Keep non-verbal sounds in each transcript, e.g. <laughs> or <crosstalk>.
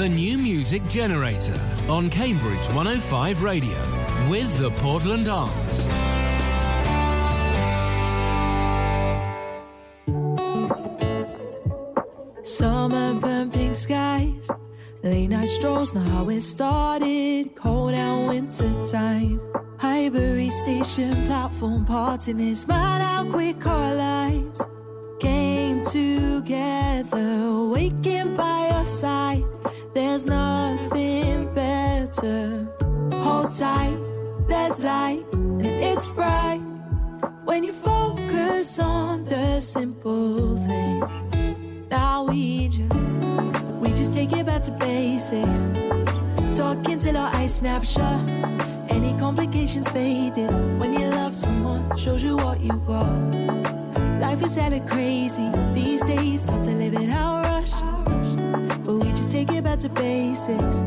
The New Music Generator on Cambridge 105 Radio with the Portland Arms. Summer burn pink skies, late night strolls know how it started. Cold out winter time. Highbury station platform parting is mad how quick our lives came together. Waking There's light, and it's bright when you focus on the simple things. Now we just, we just take it back to basics. Talking till our eyes snap shut. Any complications faded when you love someone, shows you what you got. Life is hella crazy these days, start to live it how rushed. But we just take it back to basics.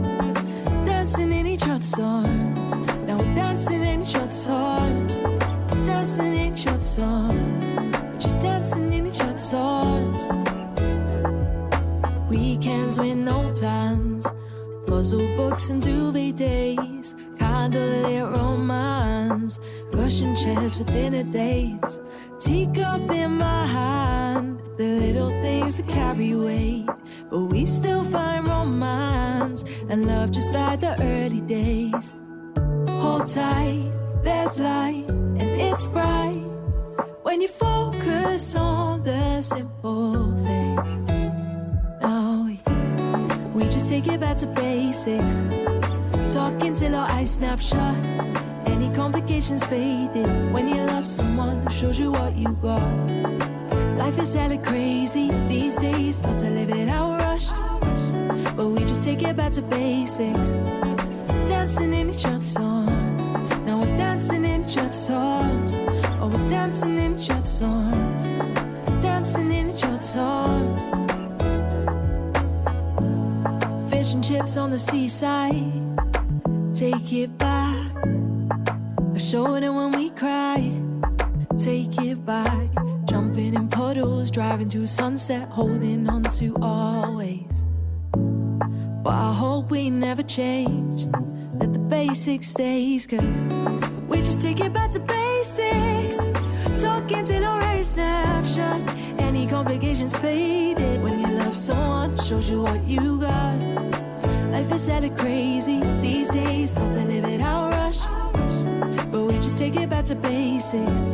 Dancing in each other's arms. Now we're dancing in each other's arms. Dancing in each other's arms. We're just dancing in each other's arms. Weekends with no plans. Puzzle books and duvet days. Candlelit romance. Russian chairs for dinner dates. Teacup in my hand. The little things that carry weight. But we still find romance and love just like the early days. Hold tight, there's light, and it's bright when you focus on the simple things. Now we, just take it back to basics. Talking till our eyes snap shut. Any complications faded when you love someone who shows you what you got. Life is hella crazy these days, start to live it how rushed. But we just take it back to basics. Dancing in each other's arms. Now we're dancing in each other's arms. Oh, we're dancing in each other's arms. Dancing in each other's arms. Fish and chips on the seaside. Take it back. I showed it when we cry. Take it back. Jumping in puddles, driving to sunset, holding on to always. But I hope we never change. That the basics stays, cause we just take it back to basics. Talking till our eyes snap shut. Any complications faded when you love someone, shows you what you got. Life is hella crazy these days, taught to live it how rush. But we just take it back to basics.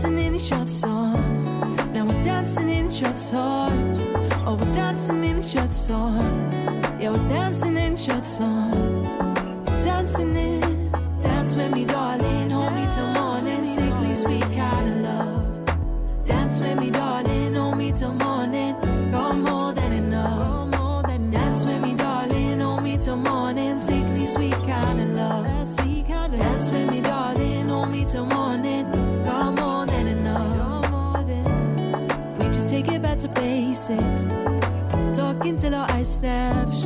Dancing in each other's arms. Now we're dancing in each other's arms. Oh, we're dancing in each other's arms. Yeah, we're dancing in each other's arms. Dancing in, dance with me, darling. Hold me till morning. Sickly sweet kind of love. Dance with me, darling. Hold me till morning.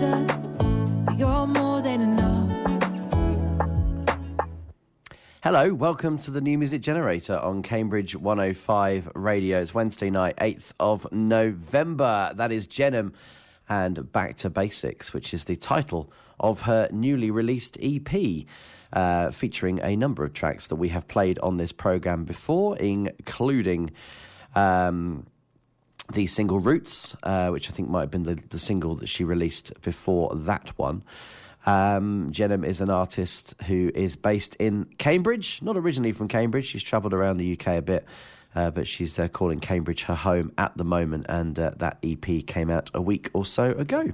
Got more than enough. Hello, welcome to the New Music Generator on Cambridge 105 Radio. It's Wednesday night, 8th of November. That is Jenham and Back to Basics, which is the title of her newly released EP, uh, featuring a number of tracks that we have played on this program before, including. Um, the single Roots, uh, which I think might have been the, the single that she released before that one. Um, Jenham is an artist who is based in Cambridge, not originally from Cambridge. She's travelled around the UK a bit, uh, but she's uh, calling Cambridge her home at the moment, and uh, that EP came out a week or so ago.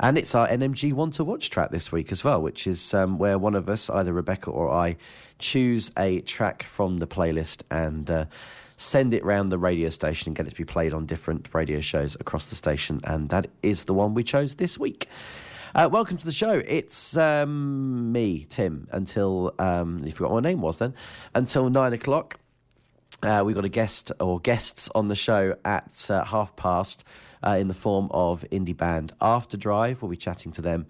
And it's our NMG Want to Watch track this week as well, which is um, where one of us, either Rebecca or I, choose a track from the playlist and uh, send it round the radio station and get it to be played on different radio shows across the station. And that is the one we chose this week. Uh, welcome to the show. It's um, me, Tim, until, um, you forgot what my name was then, until nine o'clock. Uh, we've got a guest or guests on the show at uh, half past uh, in the form of indie band Afterdrive. We'll be chatting to them,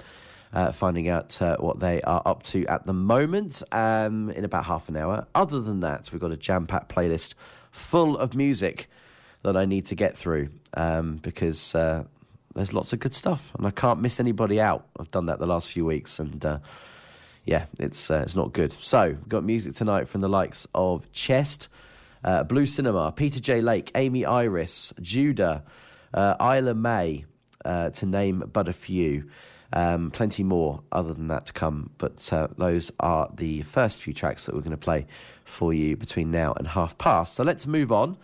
uh, finding out uh, what they are up to at the moment um, in about half an hour. Other than that, we've got a jam packed playlist full of music that I need to get through um, because uh, there's lots of good stuff, and I can't miss anybody out. I've done that the last few weeks, and uh, yeah, it's uh, it's not good. So, we've got music tonight from the likes of Chest, uh, Blue Cinema, Peter J. Lake, Amy Iris, Judah, uh, Isla May, uh, to name but a few. Um, plenty more other than that to come, but uh, those are the first few tracks that we're going to play for you between now and half past. So let's move on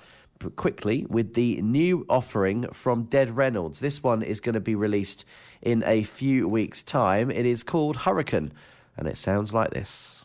quickly with the new offering from Dead Reynolds. This one is going to be released in a few weeks' time. It is called Hurricane, and it sounds like this.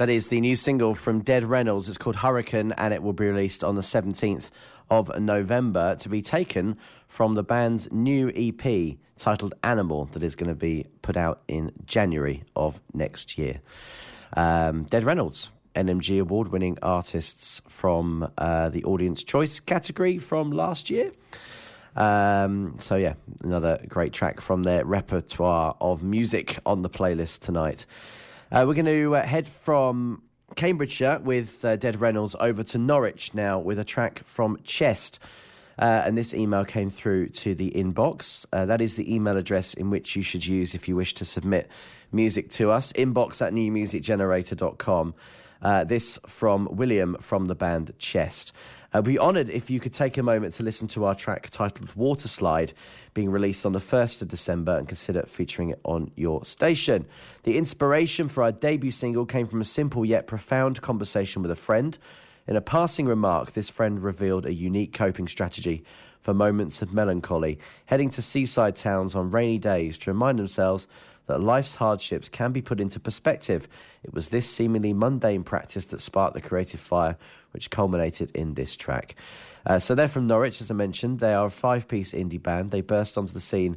That is the new single from Dead Reynolds. It's called Hurricane and it will be released on the 17th of November to be taken from the band's new EP titled Animal that is going to be put out in January of next year. Um, Dead Reynolds, NMG award winning artists from uh, the Audience Choice category from last year. Um, so, yeah, another great track from their repertoire of music on the playlist tonight. Uh, we're going to uh, head from Cambridgeshire with uh, Dead Reynolds over to Norwich now with a track from Chest. Uh, and this email came through to the inbox. Uh, that is the email address in which you should use if you wish to submit music to us. Inbox at newmusicgenerator.com. Uh, this from William from the band Chest. Uh, we'd be honoured if you could take a moment to listen to our track titled Water Slide, being released on the 1st of December, and consider featuring it on your station. The inspiration for our debut single came from a simple yet profound conversation with a friend. In a passing remark, this friend revealed a unique coping strategy for moments of melancholy, heading to seaside towns on rainy days to remind themselves that life's hardships can be put into perspective. It was this seemingly mundane practice that sparked the creative fire, which culminated in this track. Uh, so they're from Norwich, as I mentioned. They are a five piece indie band. They burst onto the scene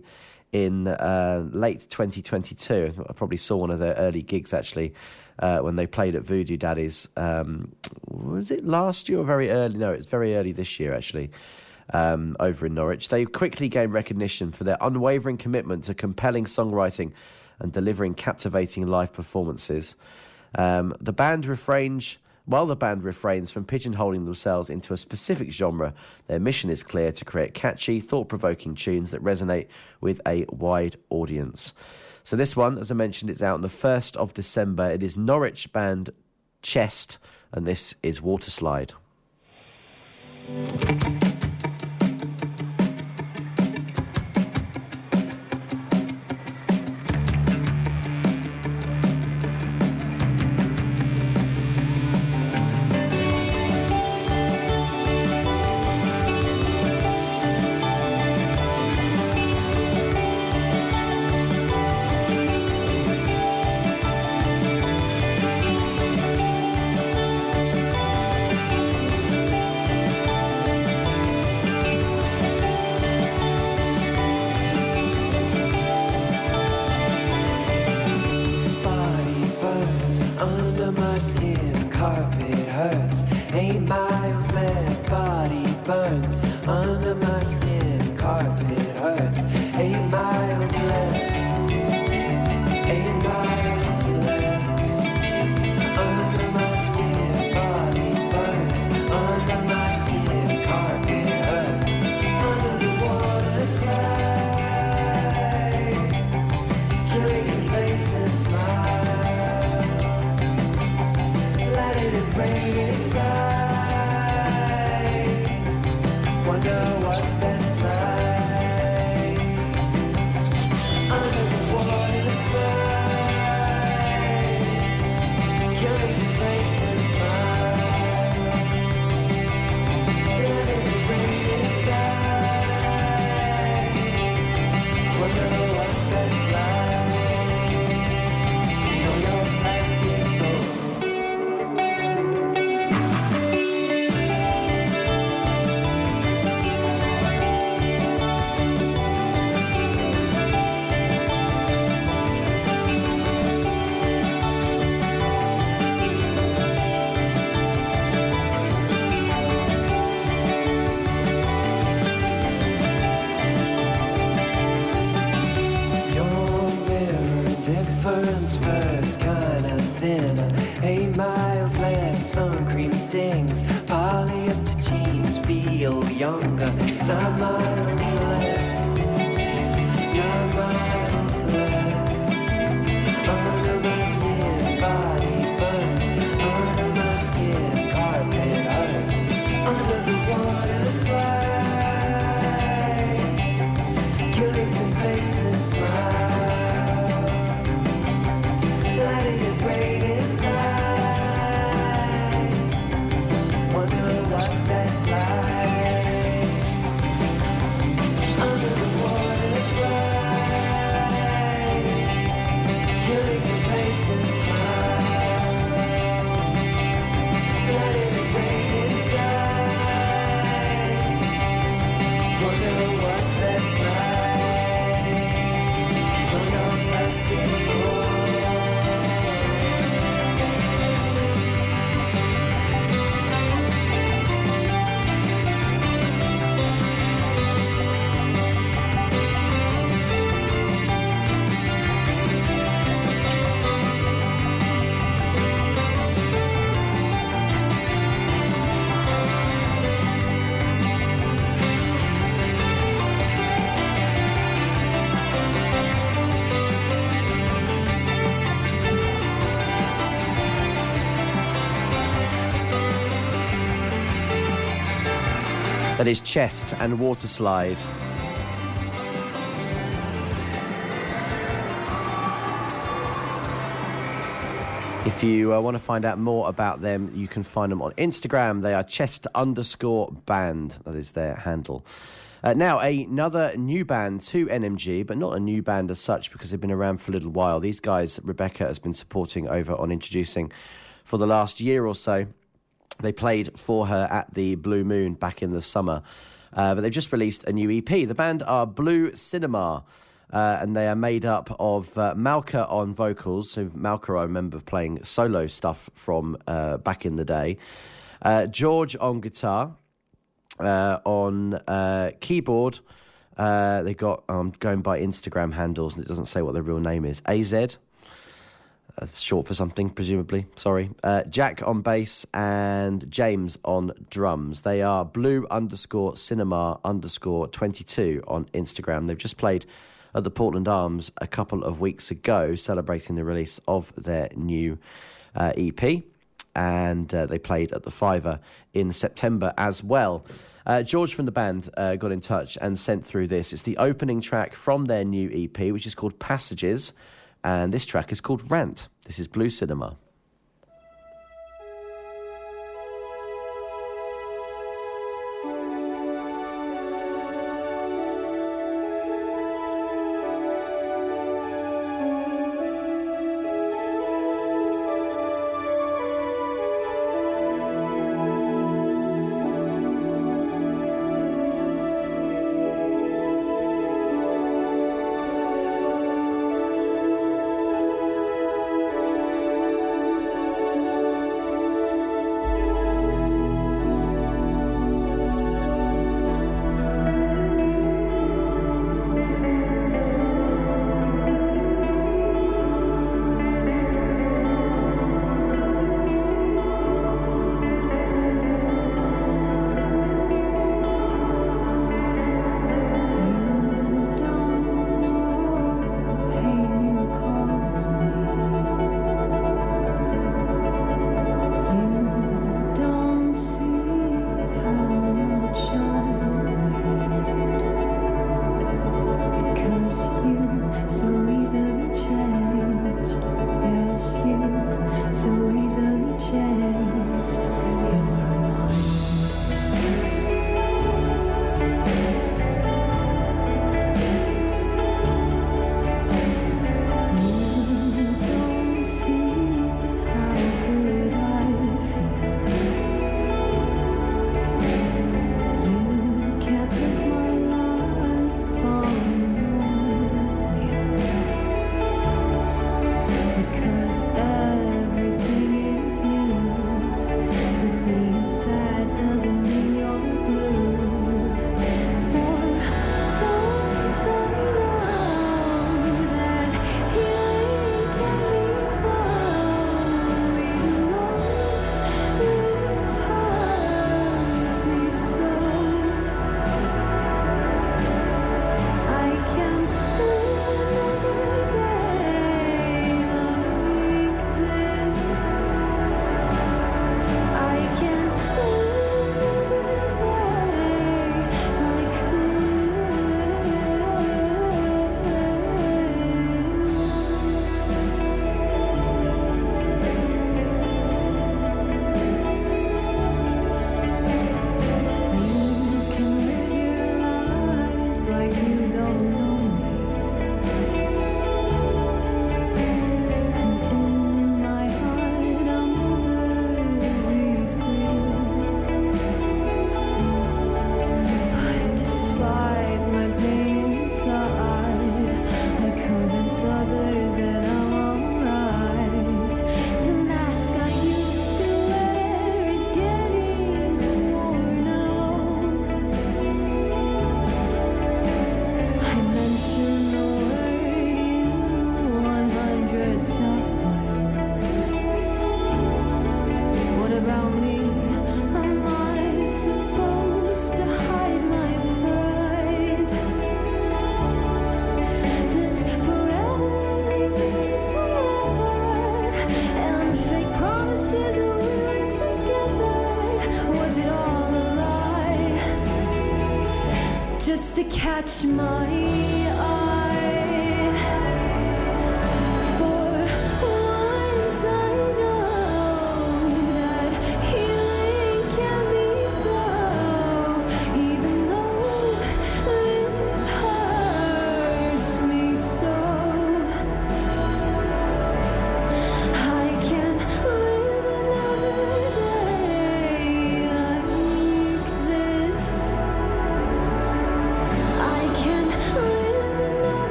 in uh, late 2022. I probably saw one of their early gigs actually uh, when they played at Voodoo Daddies. Um, was it last year or very early? No, it's very early this year actually. Um, over in Norwich, they quickly gained recognition for their unwavering commitment to compelling songwriting and delivering captivating live performances. Um, the band refrains, while the band refrains from pigeonholing themselves into a specific genre, their mission is clear to create catchy, thought provoking tunes that resonate with a wide audience. So, this one, as I mentioned, it's out on the 1st of December. It is Norwich band Chest, and this is Waterslide. That is Chest and Waterslide. If you uh, want to find out more about them, you can find them on Instagram. They are chest underscore band. That is their handle. Uh, now, another new band to NMG, but not a new band as such because they've been around for a little while. These guys, Rebecca has been supporting over on Introducing for the last year or so. They played for her at the Blue Moon back in the summer, uh, but they've just released a new EP. The band are Blue Cinema. Uh, and they are made up of uh, Malka on vocals. So Malka, I remember playing solo stuff from uh, back in the day. Uh, George on guitar, uh, on uh, keyboard. They got I'm going by Instagram handles, and it doesn't say what their real name is. Az, uh, short for something, presumably. Sorry. Uh, Jack on bass and James on drums. They are blue underscore cinema underscore 22 on Instagram. They've just played at the Portland Arms a couple of weeks ago, celebrating the release of their new uh, EP. And uh, they played at the Fiver in September as well. Uh, George from the band got in touch and sent through this. It's the opening track from their new EP, which is called Passages. And this track is called Rant. This is Blue Cinema.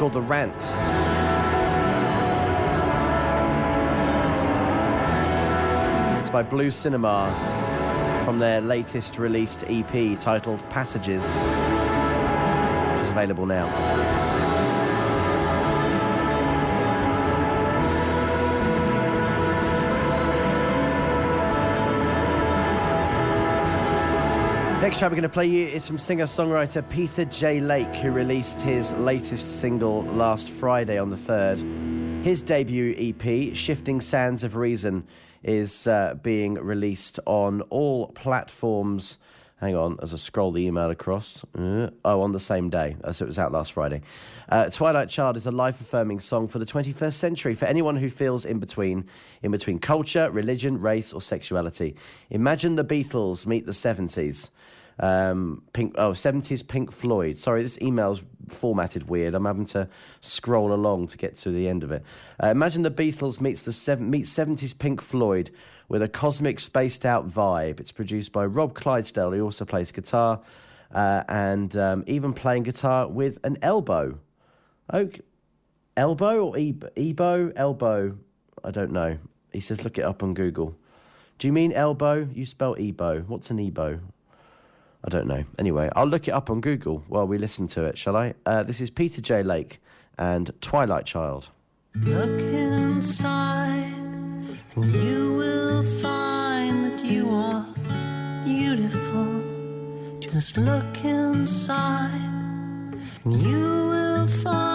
Called The Rant. It's by Blue Cinema from their latest released EP titled Passages, which is available now. Next track we're going to play you is from singer-songwriter Peter J. Lake, who released his latest single last Friday on the 3rd. His debut EP, Shifting Sands of Reason, is uh, being released on all platforms. Hang on, as I scroll the email across. Uh, oh, on the same day. Uh, So it was out last Friday. Uh, Twilight Child is a life affirming song for the 21st century for anyone who feels in between, in between culture, religion, race, or sexuality. Imagine the Beatles meet the 70s. Um, Pink, oh, 70s Pink Floyd. Sorry, this email's formatted weird. I'm having to scroll along to get to the end of it. Uh, imagine the Beatles meets the seven, meets 70s Pink Floyd with a cosmic, spaced out vibe. It's produced by Rob Clydesdale, who also plays guitar uh, and um, even playing guitar with an elbow. Okay. Elbow or eb- Ebo? Elbow. I don't know. He says, look it up on Google. Do you mean elbow? You spell Ebo. What's an Ebo? I don't know. Anyway, I'll look it up on Google while we listen to it, shall I? Uh, this is Peter J. Lake and Twilight Child. Look inside, you will Just look inside, and you will find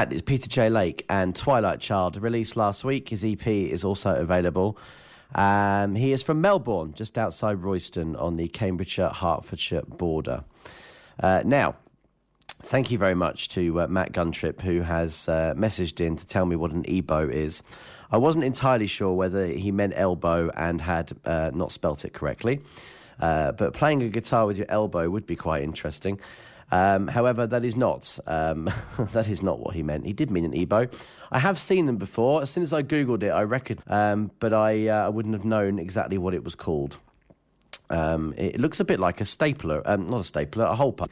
That is Peter J. Lake and Twilight Child, released last week. His EP is also available. Um, he is from Melbourne, just outside Royston on the Cambridgeshire Hertfordshire border. Uh, now, thank you very much to uh, Matt Guntrip, who has uh, messaged in to tell me what an EBO is. I wasn't entirely sure whether he meant elbow and had uh, not spelt it correctly, uh, but playing a guitar with your elbow would be quite interesting. Um, however, that is not um, <laughs> that is not what he meant. He did mean an EBO. I have seen them before. As soon as I googled it, I reckoned, um, but I uh, I wouldn't have known exactly what it was called. Um, it looks a bit like a stapler, um, not a stapler, a hole punch.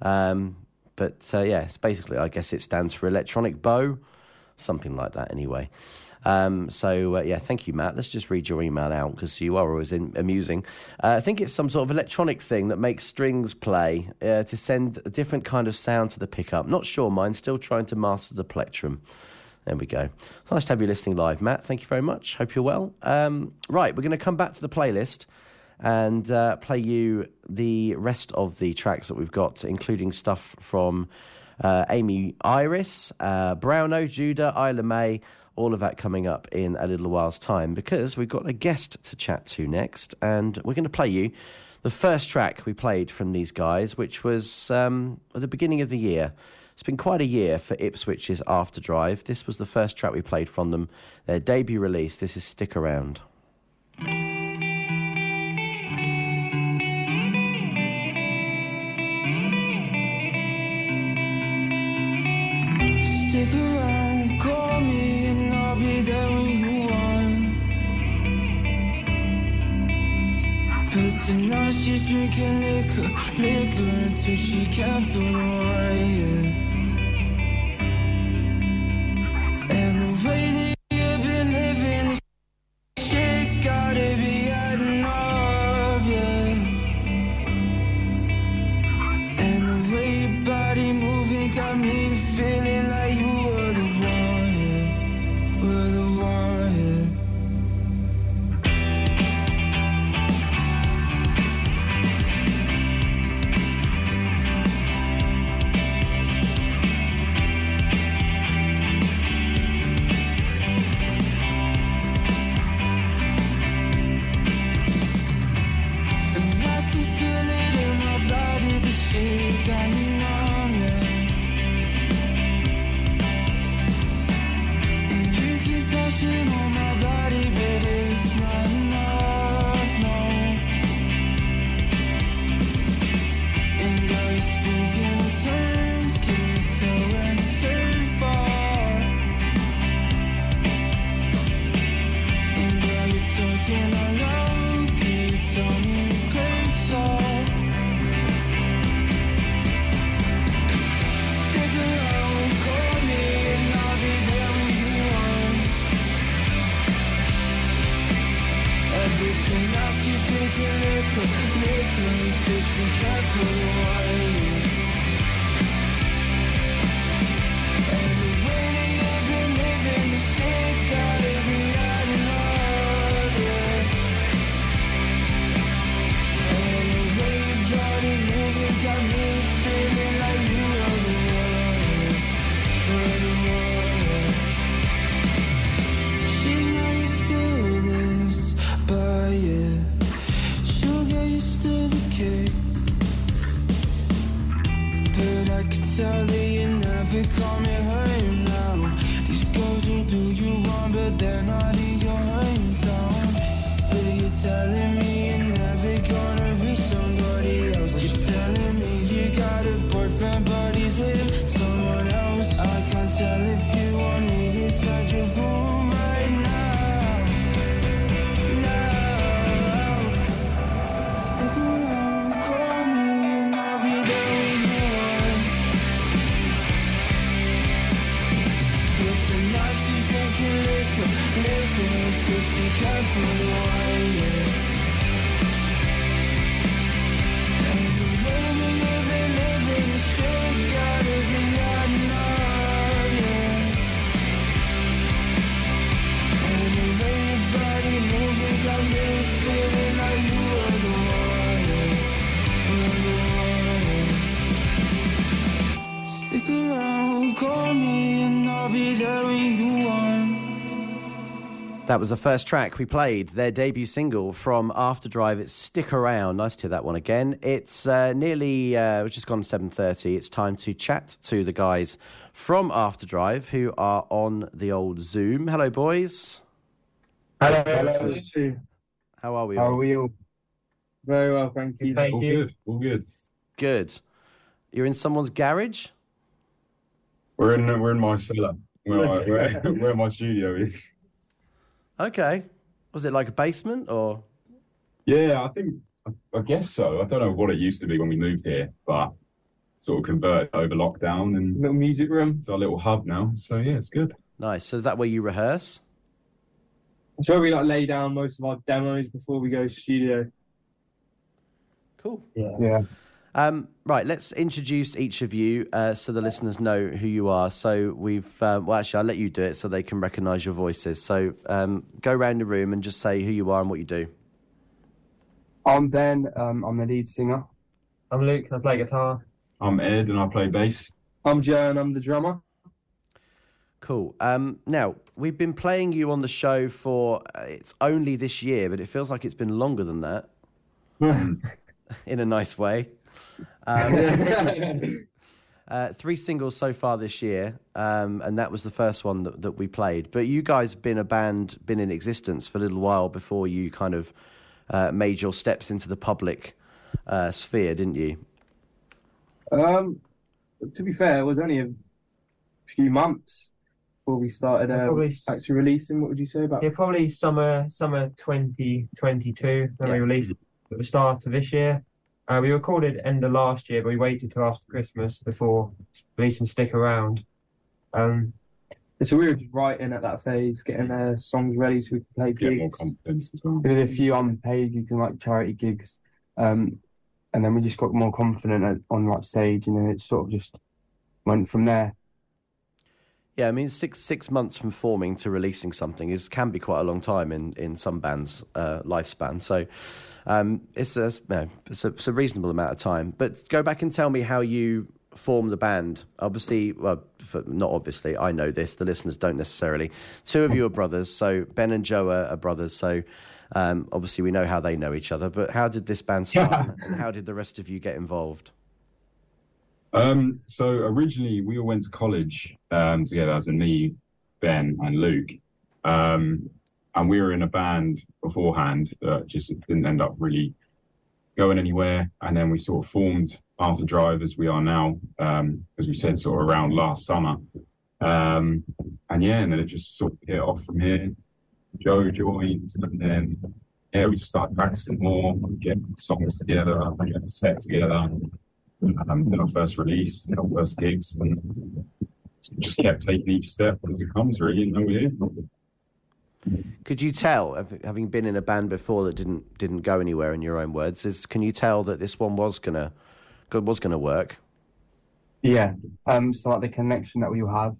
Um, but uh, yeah, it's basically, I guess it stands for electronic bow, something like that. Anyway, um, so uh, yeah, thank you, Matt. Let's just read your email out because you are always in, amusing. Uh, I think it's some sort of electronic thing that makes strings play uh, to send a different kind of sound to the pickup. Not sure, mine. Still trying to master the plectrum. There we go. Nice to have you listening live, Matt. Thank you very much. Hope you're well. Um, right, we're going to come back to the playlist and uh, play you the rest of the tracks that we've got, including stuff from uh, Amy Iris, uh, Browno, Judah, Isla May, all of that coming up in a little while's time because we've got a guest to chat to next, and we're going to play you the first track we played from these guys, which was um, at the beginning of the year. It's been quite a year for Ipswich's Afterdrive. This was the first track we played from them, their debut release. This is Stick Around. Tonight she's drinking liquor, liquor until she can't feel the wine. Yeah. That was the first track we played, their debut single from Afterdrive. It's "Stick Around." Nice to hear that one again. It's uh, nearly, uh, it's just gone seven thirty. It's time to chat to the guys from Afterdrive who are on the old Zoom. Hello, boys. Hello. Hello. How are we? How all? are we all? Very well, thank you. Thank all you. good. All good. Good. You're in someone's garage. We're in we're in my cellar where <laughs> I, where, where my studio is. Okay. Was it like a basement or? Yeah, I think I guess so. I don't know what it used to be when we moved here, but sort of converted over lockdown and Little music room. it's our little hub now. So yeah, it's good. Nice. So is that where you rehearse? It's where we like lay down most of our demos before we go studio. Cool. Yeah. Um, right, let's introduce each of you uh, so the listeners know who you are. So we've, um, well, actually, I'll let you do it so they can recognise your voices. So um, go around the room and just say who you are and what you do. I'm Ben. Um, I'm the lead singer. I'm Luke. I play guitar. I'm Ed and I play bass. I'm Joe and I'm the drummer. Cool. Um, now, we've been playing you on the show for, uh, it's only this year, but it feels like it's been longer than that <laughs> in a nice way. Um, <laughs> uh, three singles so far this year, um, and that was the first one that, that we played. But you guys have been a band, been in existence for a little while before you kind of uh, made your steps into the public uh, sphere, didn't you? Um, to be fair, it was only a few months before we started Yeah, uh, probably actually releasing. What would you say about? Yeah, probably summer summer 2022 when Yeah. we released at the start of this year. Uh, we recorded end of last year, but we waited till after Christmas before releasing Stick Around. Um, So we were just writing at that phase, getting uh, songs ready so we could play Get more gigs. confidence as well. We did a few unpaid gigs and like charity gigs, um, and then we just got more confident at, on that stage, and then it sort of just went from there. Yeah, I mean, six six months from forming to releasing something is can be quite a long time in in some bands' uh, lifespan. So um, it's a, it's a it's a reasonable amount of time. But go back and tell me how you formed the band. Obviously, well, for, not obviously. I know this. The listeners don't necessarily. Two of you are brothers, so Ben and Joe are, are brothers. So. Um, obviously, we know how they know each other, but how did this band start, <laughs> and how did the rest of you get involved? Um, so originally we all went to college um, together, as in me, Ben, and Luke. And we were in a band beforehand that just didn't end up really going anywhere. And then we sort of formed Afterdrive as we are now, um, as we said, sort of around last summer. Um, and yeah, and then it just sort of hit off from here. Joe joined, and then yeah, we just started practicing more, getting songs together, getting set together um, then our first release, then our first gigs, and just kept taking each step as it comes, really. And now we're here. Could you tell, having been in a band before that didn't didn't go anywhere, in your own words, is can you tell that this one was gonna was gonna work? Yeah. Um. So like the connection that we have,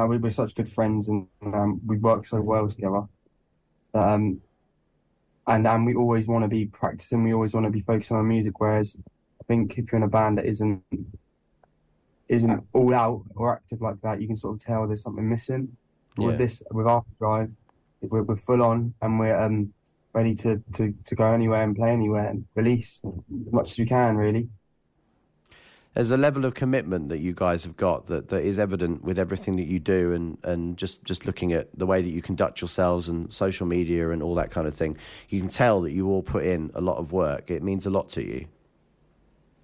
uh, we were such good friends, and um, we work so well together. Um. And and we always want to be practicing. We always want to be focusing on music. Whereas I think if you're in a band that isn't isn't all out or active like that, you can sort of tell there's something missing. Yeah. With this, with After we're, we're full on and we're um ready to, to, to go anywhere and play anywhere and release as much as we can, really. there's a level of commitment that you guys have got that, that is evident with everything that you do and, and just, just looking at the way that you conduct yourselves and social media and all that kind of thing. You can tell that you all put in a lot of work. It means a lot to you.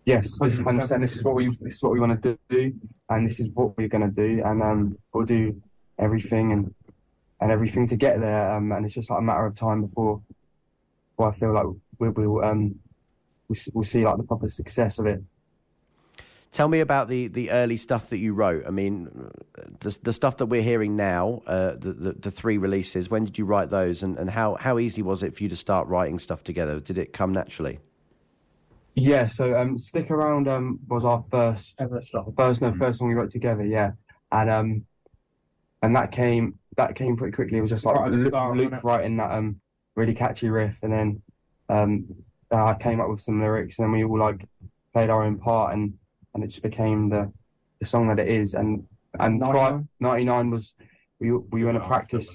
Yes, this, 100%. This is what we this is what we want to do, and this is what we're going to do, and um, we'll do everything and and everything to get there. Um, and it's just like a matter of time before, before I feel like we will um we'll, we'll see like the proper success of it. Tell me about the, the early stuff that you wrote. I mean, the, the stuff that we're hearing now, uh, the, the, the three releases, when did you write those and, and how, how easy was it for you to start writing stuff together? Did it come naturally? Yeah, so um, stick around um was our first first no first song we wrote together, yeah, and um and that came that came pretty quickly. It was just like Right at Luke, start, Luke wasn't writing that um really catchy riff, and then um I came up with some lyrics, and then we all like played our own part, and and it just became the the song that it is. And and 99? ninety nine was we we were in a practice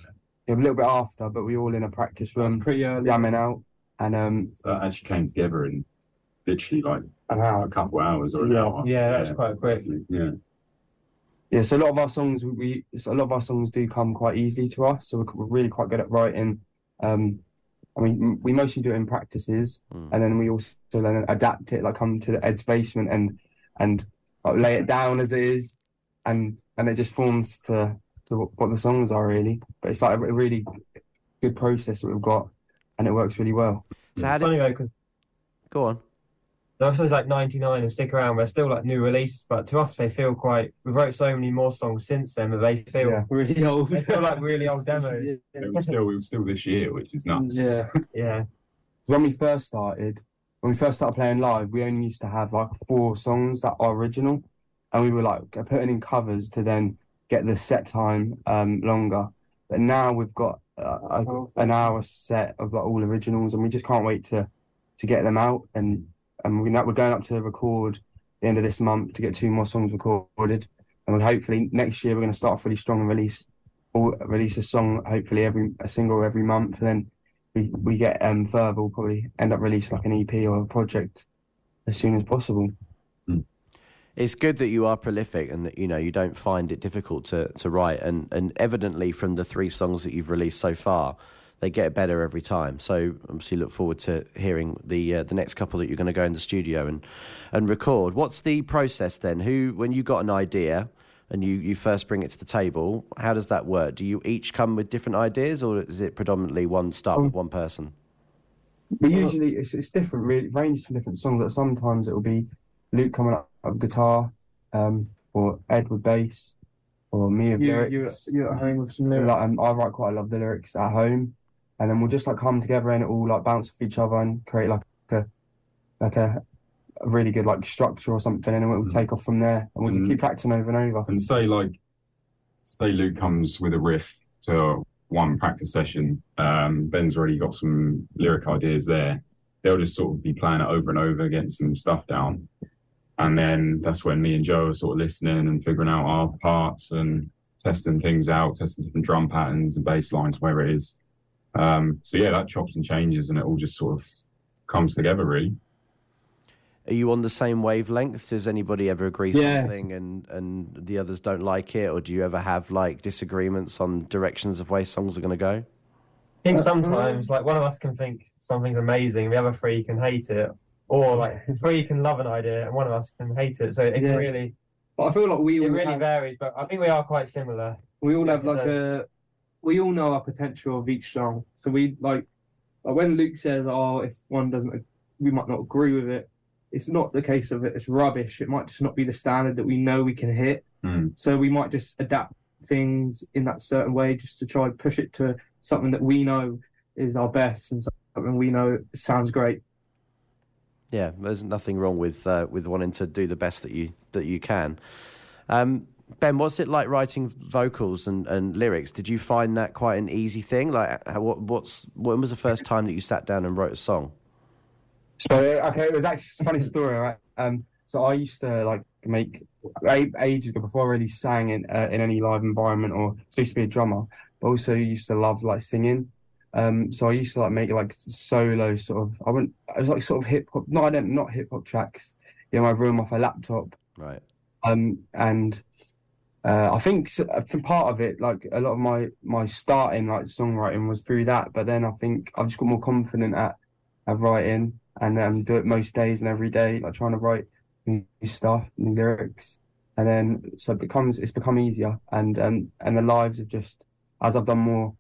a little bit after, but we all in a practice room pretty early. jamming out, and um That actually came together in literally like an hour. a couple hours or an Yeah. hour. Yeah, that's quite quick. Yeah. Yeah, so a lot of our songs we so a lot of our songs do come quite easily to us, so we're, we're really quite good at writing. Um, I mean, we mostly do it in practices, Mm. and then we also then adapt it, like come to Ed's basement and and like, lay it down as it is, and and it just forms to to what the songs are really. But it's like a really good process that we've got, and it works really well. So how It's did, funny though, go on. There are songs like 99 and Stick Around, we're still like new releases, but to us they feel quite. We wrote so many more songs since then that they feel Yeah. Really <laughs> old. they feel like really old <laughs> demos. It was still it was still this year, which is nuts. Yeah. Yeah, when we first started, when we first started playing live, we only used to have like four songs that are original, and we were like putting in covers to then get the set time um longer. But now we've got uh, a, an hour set of like all originals, and we just can't wait to to get them out. And and we're we're going up to record the end of this month to get two more songs recorded, and we'll hopefully next year we're going to start off really strong and release or release a song hopefully every a single every month, and then we we get um further, we'll probably end up releasing like an EP or a project as soon as possible. It's good that you are prolific and that you know you don't find it difficult to, to write. And, and evidently from the three songs that you've released so far, they get better every time. So obviously look forward to hearing the uh, the next couple that you're going to go in the studio and and record. What's the process then? Who when you got an idea and you, you first bring it to the table, how does that work? Do you each come with different ideas or is it predominantly one start with one person? We usually it's it's different, really it ranges from different songs. That sometimes it will be Luke coming up with guitar, um, or Ed with bass, or me with You, you, lyrics. you at home with some lyrics. Like, um, I write quite a lot of the lyrics at home, and then we'll just like come together and it all like bounce off each other and create like a like a, a really good like structure or something, and then we'll Mm. take off from there, and we can Mm. keep practicing over and over. And say like say Luke comes with a riff to one practice session. Um, Ben's already got some lyric ideas there. They'll just sort of be playing it over and over, getting some stuff down. And then that's when me and Joe are sort of listening and figuring out our parts and testing things out, testing different drum patterns and bass lines, where it is. Um, so yeah, that chops and changes and it all just sort of comes together really. Are you on the same wavelength? Does anybody ever agree Yeah. something and, and the others don't like it? Or do you ever have like disagreements on directions of where songs are going to go? I think sometimes like one of us can think something's amazing, the other three can hate it, or like three can love an idea and one of us can hate it. So it Yeah. really But I feel like we it all really have, varies. But I think we are quite similar. we all have like a we all know our potential of each song. So we like, like when Luke says, "Oh, if one doesn't, we might not agree with it." It's not the case of it. It's rubbish. It might just not be the standard that we know we can hit. Mm. So we might just adapt things in that certain way just to try and push it to something that we know is our best and something we know sounds great. Yeah, there's nothing wrong with uh, with wanting to do the best that you that you can. Um, ben, what's it like writing vocals and, and lyrics? Did you find that quite an easy thing? Like, what, what's when was the first time that you sat down and wrote a song? So okay, it was actually a funny story, right? Um, so I used to like make ages ago before I really sang in uh, in any live environment or so I used to be a drummer, but also used to love like singing. Um, so I used to like make like solo sort of. I went. I was like sort of hip hop. No, I don't. Not hip hop tracks. In my room off a laptop, Right. Um, and uh, I think uh, for part of it, like a lot of my my starting like songwriting was through that. But then I think I've just got more confident at at writing and um, do it most days and every day, like trying to write new stuff, new lyrics, and then so it becomes it's become easier. And um and the lives have just as I've done more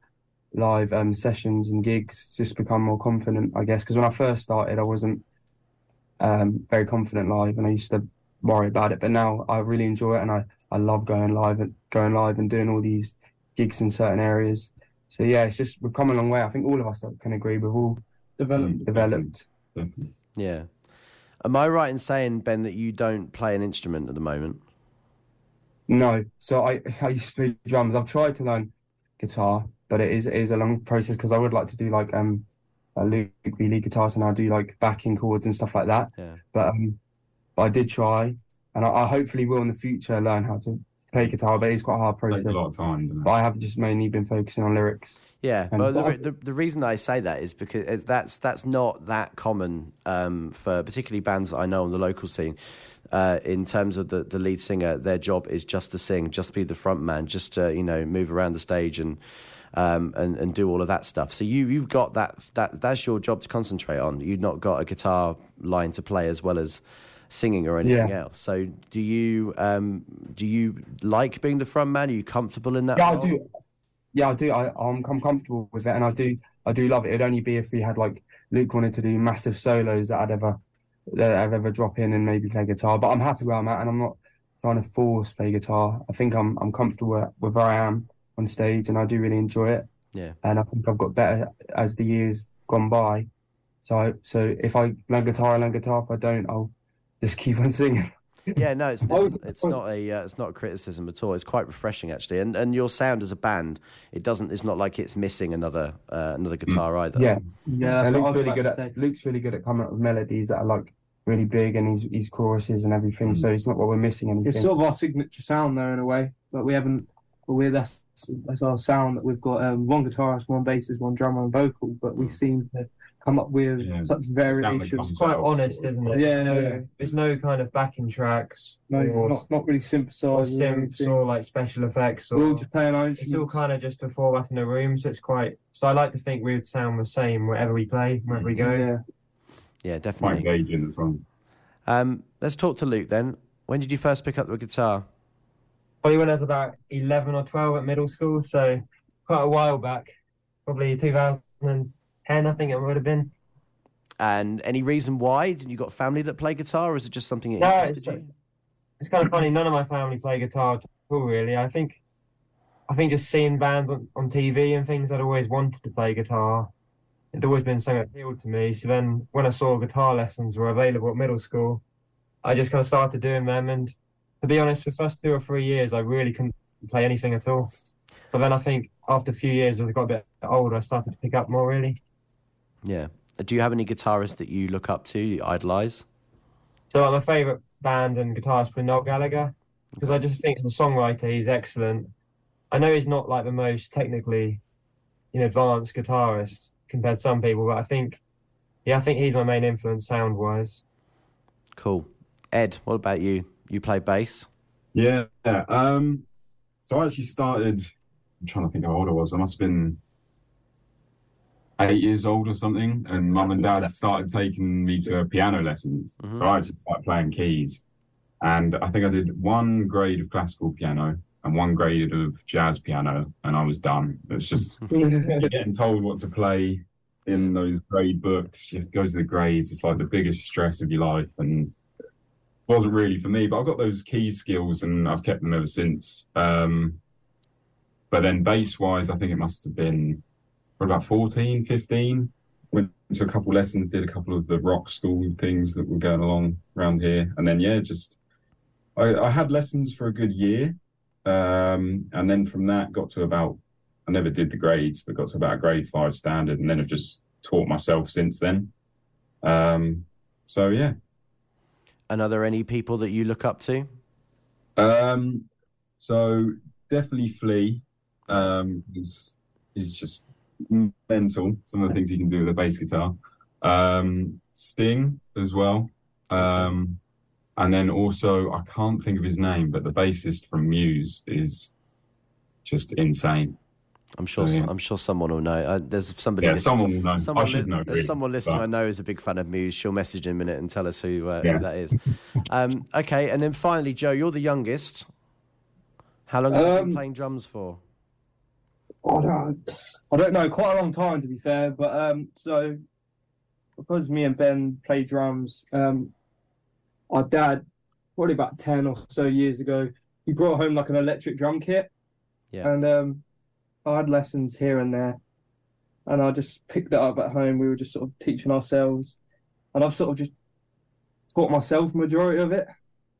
live um sessions and gigs, just become more confident, I guess. Because when I first started, I wasn't um very confident live, and I used to worry about it. But now I really enjoy it, and I I love going live and going live and doing all these gigs in certain areas. So yeah, it's just we've come a long way. I think all of us can agree. We've all Developed. developed. Definitely. Yeah. Am I right in saying, Ben, that you don't play an instrument at the moment? No, so I <laughs> I used to do drums. I've tried to learn guitar, but it is it is a long process because I would like to do like um a Luke V lead guitars and I do like backing chords and stuff like that. Yeah. But um, but I did try, and I, I hopefully will in the future learn how to play guitar. But it's quite a hard Takes process. a lot of time. But I have just mainly been focusing on lyrics. Yeah, And well, the, what the, the reason I say that is because it's, that's that's not that common um, for particularly bands that I know on the local scene. Uh, in terms of the, the lead singer, their job is just to sing, just be the front man, just to you know move around the stage and um, and and do all of that stuff. So you you've got that that that's your job to concentrate on. You've not got a guitar line to play as well as singing or anything Yeah. else. So do you um, do you like being the front man? Are you comfortable in that? Yeah, I do. Yeah, I do. I, I'm I'm comfortable with it, and I do I do love it. It'd only be if we had like Luke wanted to do massive solos that I'd ever that I'd ever drop in and maybe play guitar. But I'm happy where I'm at, and I'm not trying to force play guitar. I think I'm I'm comfortable with, with where I am on stage, and I do really enjoy it. Yeah. And I think I've got better as the years gone by. So I, so if I learn guitar, I learn guitar. If I don't, I'll just keep on singing. Yeah, no, it's <laughs> it's not a uh, it's not a criticism at all. It's quite refreshing actually, and and your sound as a band, it doesn't. It's not like it's missing another uh, another guitar either. Yeah, Yeah, And that's Luke's really good at say. Luke's really good at coming up with melodies that are like really big and his his choruses and everything. So it's not what we're missing anything. It's sort of our signature sound though in a way, but we haven't. But we're that's that's our sound that we've got. Um, one guitarist, one bassist, one drummer, and vocal. But we seem to come up with Yeah. such Sound variations. It's quite honest, isn't it? Yeah, no, yeah. There's no kind of backing tracks No, or, not not really or synthesizers. or synths anything. or like special effects. We're all Or, just playing our it's all kind of just a format in a room, so it's quite. So I like to think we would sound the same wherever we play, wherever we go. Yeah. yeah, Quite definitely. engaging as well. Um, let's talk to Luke then. When did you first pick up the guitar? Probably when I was about 11 or 12 at middle school, so quite a while back. Probably 2010, I think it would have been. And any reason why? Did you got family that play guitar, or is it just something that No, it's, you? it's kind of funny. None of my family play guitar at all, really. I think, I think just seeing bands on, on TV and things, I'd always wanted to play guitar. It'd always been something that appealed to me. So then, when I saw guitar lessons were available at middle school, I just kind of started doing them. And to be honest, for the first two or three years, I really couldn't play anything at all. But then I think after a few years, as I got a bit older, I started to pick up more. Really. Yeah. Do you have any guitarists that you look up to, you idolize? So like, my favourite band and guitarist was Noel Gallagher because I just think as a songwriter he's excellent. I know he's not like the most technically, you know, advanced guitarist compared to some people, but I think, yeah, I think he's my main influence sound wise. Cool. Ed, what about you? You play bass? Yeah. Um, so I actually started. I'm trying to think how old I was. I must have been eight years old or something. And mum and dad started taking me to piano lessons. Mhm. So I just started playing keys. And I think I did one grade of classical piano and one grade of jazz piano, and I was done. It was just <laughs> getting told what to play in those grade books. You have to go to the grades. It's like the biggest stress of your life, and it wasn't really for me. But I've got those key skills, and I've kept them ever since. Um, but then bass wise, I think it must have been probably about 14, 15. Went to a couple lessons, did a couple of the rock school things that were going along around here, and then yeah, just I, I had lessons for a good year, um, and then from that got to about I never did the grades, but got to about a grade five standard, and then I've just taught myself since then. Um, so yeah, And are there any people that you look up to? um, so definitely Flea. Um, is is just mental. Some of the things you can do with a bass guitar. Um, Sting as well. Um, And then also, I can't think of his name, but the bassist from Muse is just insane. I'm sure. So, yeah. I'm sure someone will know. Uh, there's somebody. Yeah, listening- someone will know. I Someone should li- know, There's really, someone listening but- I know is a big fan of Muse. She'll message in a minute and tell us who, uh, Yeah. who that is. um, okay, and then finally, Joe, you're the youngest. How long have you been Um, playing drums for? I don't, I don't know, quite a long time to be fair. But um, so because me and Ben play drums, um, our dad, probably about ten or so years ago, he brought home like an electric drum kit, Yeah. and um, I had lessons here and there, and I just picked it up at home. We were just sort of teaching ourselves, and I've sort of just taught myself majority of it,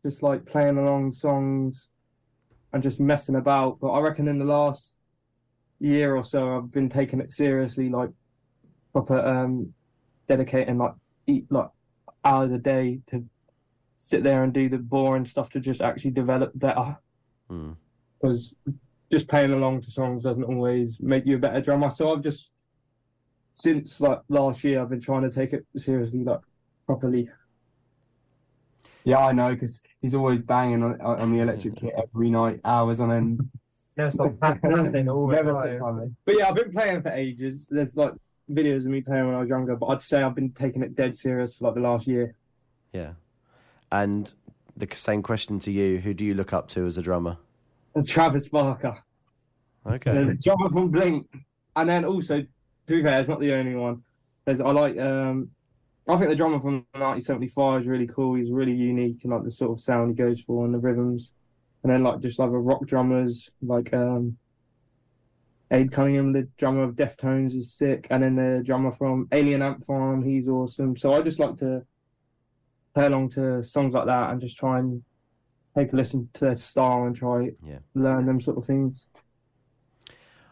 just like playing along songs and just messing about. But I reckon in the last year or so, I've been taking it seriously, like proper um, dedicating like eat like hours a day to sit there and do the boring stuff to just actually develop better. Hmm. Because just playing along to songs doesn't always make you a better drummer. So I've just since like last year, I've been trying to take it seriously, like properly. Yeah, I know because he's always banging on, on the electric kit every night, hours on end. Never stop practicing <laughs> all Never time. stop playing. But yeah, I've been playing for ages. There's like videos of me playing when I was younger, but I'd say I've been taking it dead serious for like the last year. Yeah. And the same question to you: Who do you look up to as a drummer? It's Travis Barker. Okay. And then the drummer from Blink. And then also, to be fair, it's not the only one. There's I like um I think the drummer from 1975 is really cool. He's really unique and like the sort of sound he goes for and the rhythms. And then like just other rock drummers like um Abe Cunningham, the drummer of Deftones, is sick. And then the drummer from Alien Ant Farm, he's awesome. So I just like to play along to songs like that and just try and take a listen to their style and try Yeah. learn them sort of things.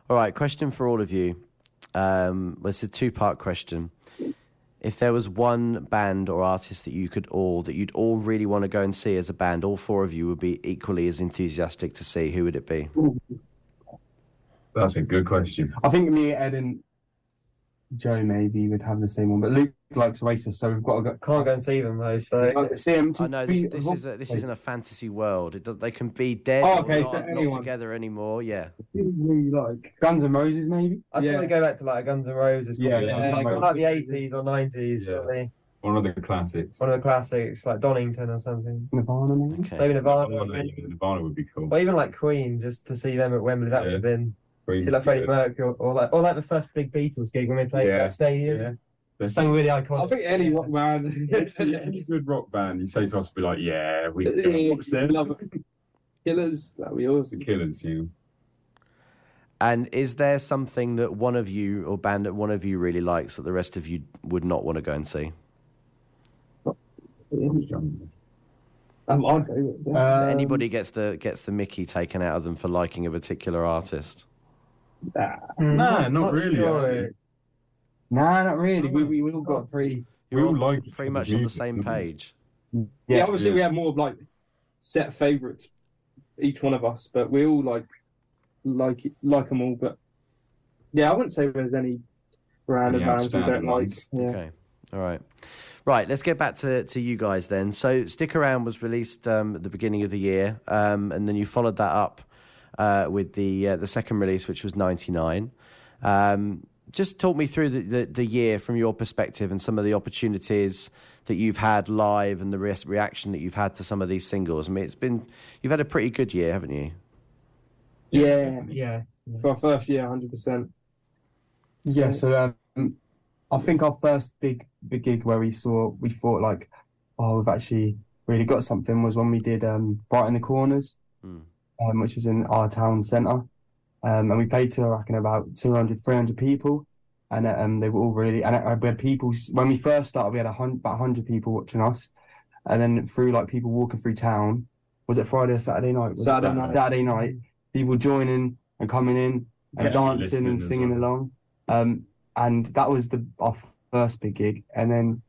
All right, question for all of you. Um, well, it's a two-part question. If there was one band or artist that you could all that you'd all really want to go and see as a band, all four of you would be equally as enthusiastic to see. Who would it be? That's a good question. I think me, Ed, and Joe maybe would have the same one, but Luke likes Oasis, so we've got to go. Can't go and see them though. So see him. I know this. This is a, this isn't a fantasy world. It does, they can be dead Oh, okay, not, so not together anymore. Yeah. really like Guns and Roses, maybe. I'd Yeah. probably go back to like Guns and Roses. Yeah, probably. yeah, like, like the eighties or nineties, Yeah. probably. One of the classics. One of the classics, like Donington or something. Nirvana, maybe. Okay. Maybe Nirvana. Nirvana. Nirvana would be cool. Or even like Queen, just to see them at Wembley. That would have been Queen, see like Freddie yeah. Mercury, or, or like or like the first big Beatles gig when they played Yeah. that stadium. Yeah. There's Something really iconic. I think any rock band. <laughs> any good rock band, you say to us, be like, yeah, we can go watch them. Love it. Killers, that'd be awesome. The Killers, you know. And is there something that one of you or band that one of you really likes that the rest of you would not want to go and see? Um, I'd go with it. Um, Anybody gets the gets the Mickey taken out of them for liking a particular artist? Mm, Nah, not really, sure. Nah, not really. We, we, we all got pretty. We all like pretty much on the same page. Yeah, obviously yeah. we have more of like set favourites, each one of us, but we all like like it- like them all. But yeah, I wouldn't say there's any random Any bands we don't outstanding like. Yeah. Okay. All right. Right, let's get back to, to you guys then. So, Stick Around was released um, at the beginning of the year, um, and then you followed that up uh, with the uh, the second release, which was 99. Um, just talk me through the, the, the year from your perspective and some of the opportunities that you've had live and the re- reaction that you've had to some of these singles. I mean, it's been, you've had a pretty good year, haven't you? Yeah, Yeah. for our first year, hundred percent. Yeah, so um, I think our first big big gig where we saw we thought like, oh, we've actually really got something was when we did um, Brighten the Corners, Mm. Um, which was in our town centre, um, and we played to I reckon about 200, 300 people, and um, they were all really and uh, we had people when we first started we had a hundred, about hundred people watching us, and then through like people walking through town, was it Friday or Saturday night? Was it Saturday night. Saturday night, people joining and coming in and Yeah. dancing and singing well. along. Um, and that was the our first big gig, and then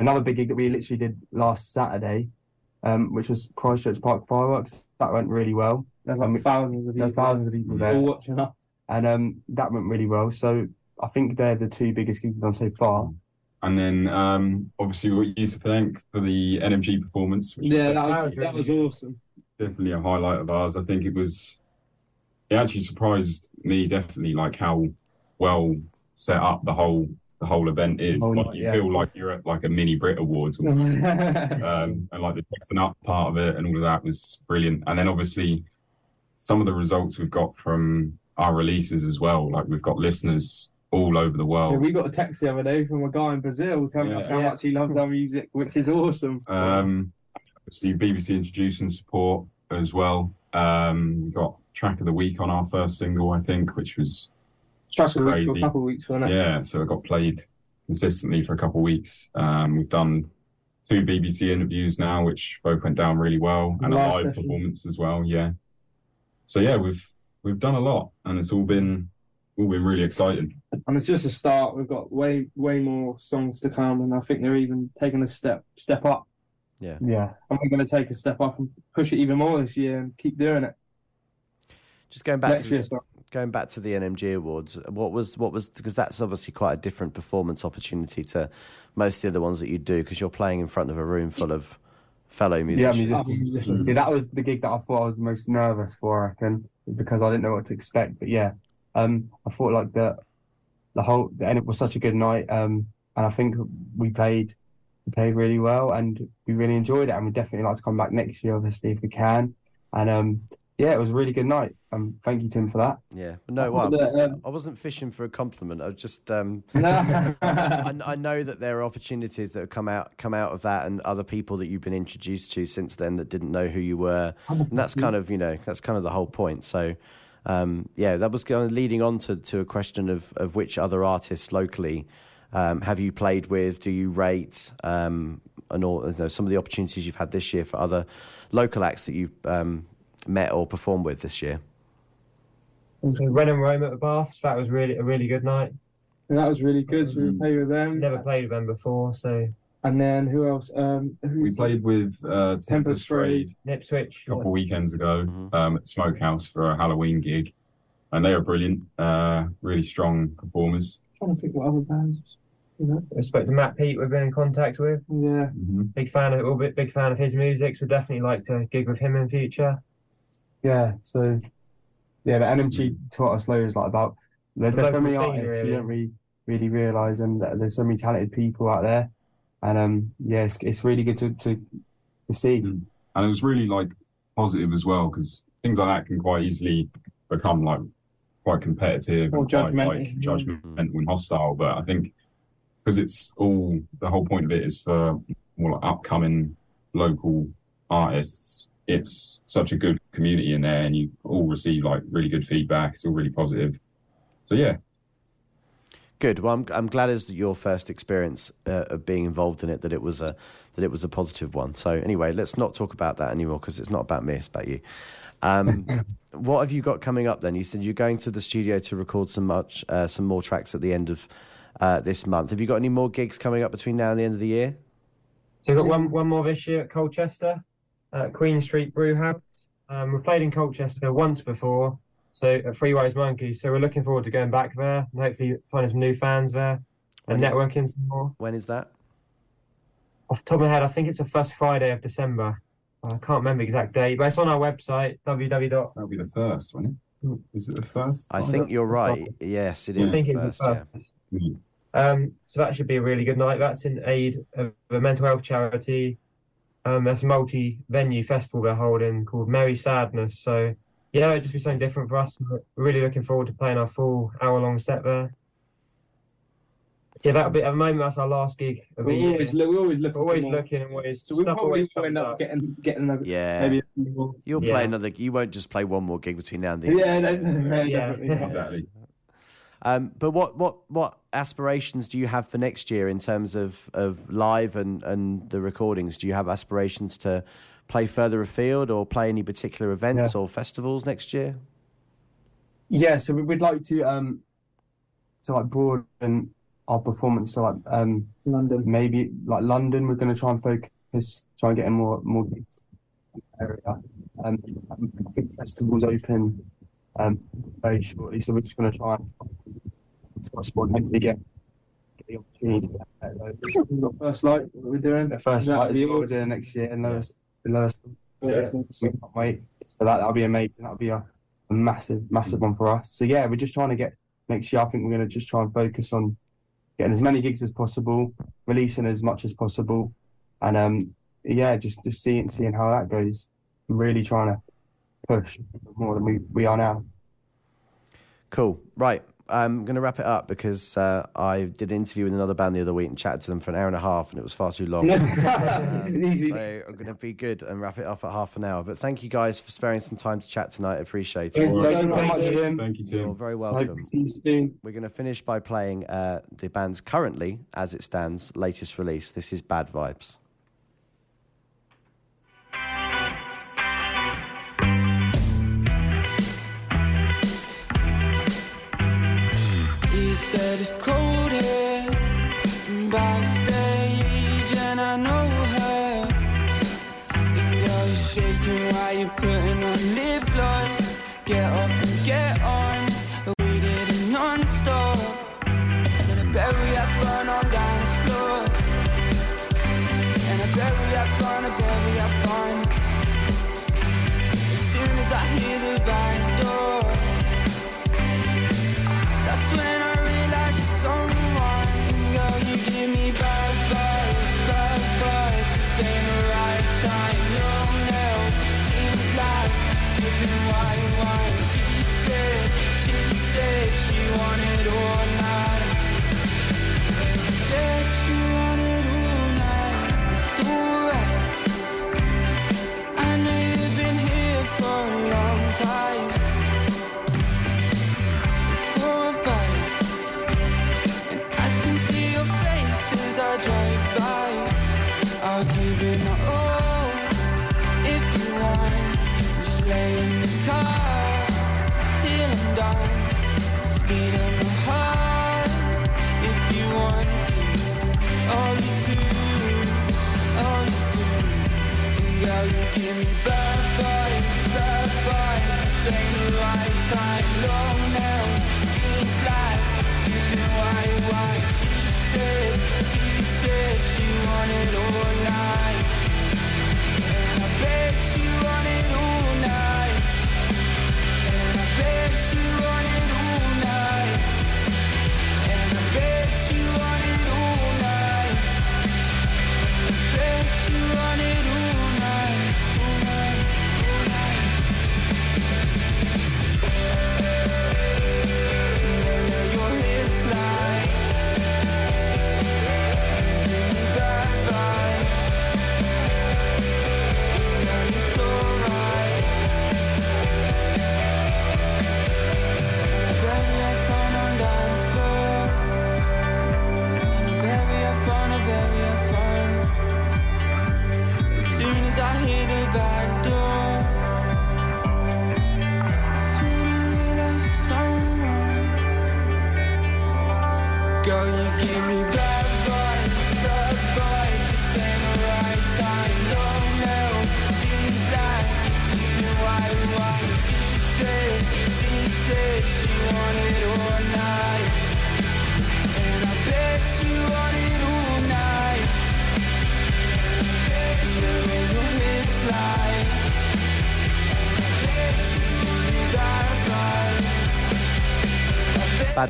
another big gig that we literally did last Saturday, um, which was Christchurch Park fireworks. That went really well. There's Um, like thousands of people were thousands of people all there, watching us. and um, that went really well. So I think they're the two biggest gigs we've done so far. And then um, obviously we you to thank for the NMG performance, which Yeah, that That was, was that was awesome. definitely a highlight of ours. I think it was. It actually surprised me definitely, like how well set up the whole the whole event is. Oh, like, you yeah. feel like you're at like a mini Brit Awards, almost. <laughs> um, and like the dressing up part of it and all of that was brilliant. And then obviously some of the results we've got from our releases as well. Like we've got listeners all over the Yeah, world. we got a text the other day from a guy in Brazil telling Yeah. us how Yeah. much he loves our music, which is awesome. Um, obviously BBC introducing support as well. Um, we got track of the week on our first single, I think, which was Trust me, for a couple of weeks, wasn't it? yeah. So it got played consistently for a couple of weeks. Um, we've done two BBC interviews now, which both went down really well, and a Live live session. performance as well. Yeah. So yeah, we've we've done a lot, and it's all been all been really exciting. And it's just a start. We've got way, way more songs to come, and I think they're even taking a step, step up. Yeah. And we're going to take a step up and push it even more this year and keep doing it Just going back next to year. Sorry. going back to the NMG Awards, what was what was because that's obviously quite a different performance opportunity to most of the other ones that you do because you're playing in front of a room full of fellow Yeah, musicians. musicians. Yeah, that was the gig that I thought I was the most nervous for, I reckon, because I didn't know what to expect. But yeah, um, I thought like the the whole and it was such a good night. Um, and I think we played we played really well, and we really enjoyed it. And we definitely like to come back next year, obviously, if we can. And um, yeah, it was a really good night. Um, thank you, Tim, for that. Yeah, I no, well, thought that, um, I wasn't fishing for a compliment. I was just um, <laughs> I, I know that there are opportunities that have come out come out of that, and other people that you've been introduced to since then that didn't know who you were, and that's kind of you know that's kind of the whole point. So. Um, yeah, that was kind of leading on to, to a question of, of which other artists locally um, have you played with? Do you rate? Um, and all you know, some of the opportunities you've had this year for other local acts that you've um, met or performed with this year. Also, Ren and Rome at the Baths. That was really a really good night. And that was really good. So we Mhm. played with them. Never played with them before, so And then who else? Um, who's We played with uh, Tempest Tempest Frayed. Frayed Nipswich. a couple of weekends ago Mhm. um, at Smokehouse for a Halloween gig, and they were brilliant. Uh, really strong performers. trying to think what other bands. You know? I spoke to Matt Pete. We've been in contact with. Yeah. Big fan of, all big fan of his music. So definitely like to gig with him in future. Yeah, so yeah, the NMG taught us loads like about there, The there's so many scene, artists really. you don't really really realize, and that there's so many talented people out there, and um yeah, it's, it's really good to to, to see. Mm. and it was really like positive as well because things like that can quite easily become like quite competitive Or and quite judgmental, like yeah. judgmental and hostile. But I think because it's all the whole point of it is for more like upcoming local artists. It's such a good community in there, and you all receive like really good feedback. It's all really positive. So yeah, Good. Well, I'm I'm glad as your first experience uh, of being involved in it that it was a that it was a positive one. So anyway, let's not talk about that anymore because it's not about me, it's about you. Um, <laughs> what have you got coming up then? You said you're going to the studio to record some much uh, some more tracks at the end of uh, this month. Have you got any more gigs coming up between now and the end of the year? So we've got one one more this year at Colchester, at Queen Street Brew House. Um, we've played in Colchester once before, so at Three Wise Monkeys. So we're looking forward to going back there and hopefully finding some new fans there and When is- networking some more. When is that? Off the top of my head, I think it's the first Friday of December. I can't remember the exact date, but it's on our website www. that'll be the first, won't it? Is it the first? I Oh, think you're right. first. Yes, it I is think the it's first. the first. Mm. Um, so that should be a really good night. That's in aid of a mental health charity. Um, there's a multi-venue festival they're holding called Merry Sadness. So yeah, it'll just be something different for us. We're really looking forward to playing our full hour-long set there. Yeah, that'll be at the moment. That's our last gig of the We year. always look. We always look. We're always looking and always. So we stuff probably will end comes up getting getting a, Yeah. maybe a more. You'll Yeah. play another. You won't just play one more gig between now and the end. Yeah, no, no, no, Yeah. definitely not. Exactly. Um, but what, what, what aspirations do you have for next year in terms of, of live and, and the recordings? Do you have aspirations to play further afield or play any particular events or festivals next year? Yeah, so we- we'd like to um to like broaden our performance to like um London. maybe like London. We're going to try and focus, try and get in more more gigs in the area. Um, I think festivals open um very shortly, so we're just going to try and to our spot hopefully get, get the opportunity to get. So We've got first light. What we're doing. the first Is that fight is the what we're doing next year in Lewis, in Lewis. Yeah. We can't wait. So that that'll be amazing. That'll be a, a massive, massive one for us. So yeah, we're just trying to get next year. I think we're going to just try and focus on getting as many gigs as possible, releasing as much as possible, and um, yeah, just just seeing seeing how that goes. Really trying to push more than we, we are now. Cool. Right. I'm going to wrap it up because uh, I did an interview with another band the other week and chatted to them for an hour and a half, and it was far too long. <laughs> Um, <laughs> So I'm going to be good and wrap it up at half an hour. But thank you guys for sparing some time to chat tonight. I appreciate it. Thank you Thank you so much, you. Jim. Thank you, You're Tim. very So welcome. hope you. We're going to finish by playing uh, the band's currently, as it stands, latest release. This is Bad Vibes. Said it's cold here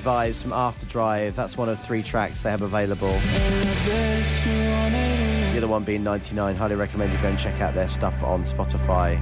Vibes from Afterdrive. That's one of three tracks they have available. The other one being 99. Highly recommend you go and check out their stuff on Spotify.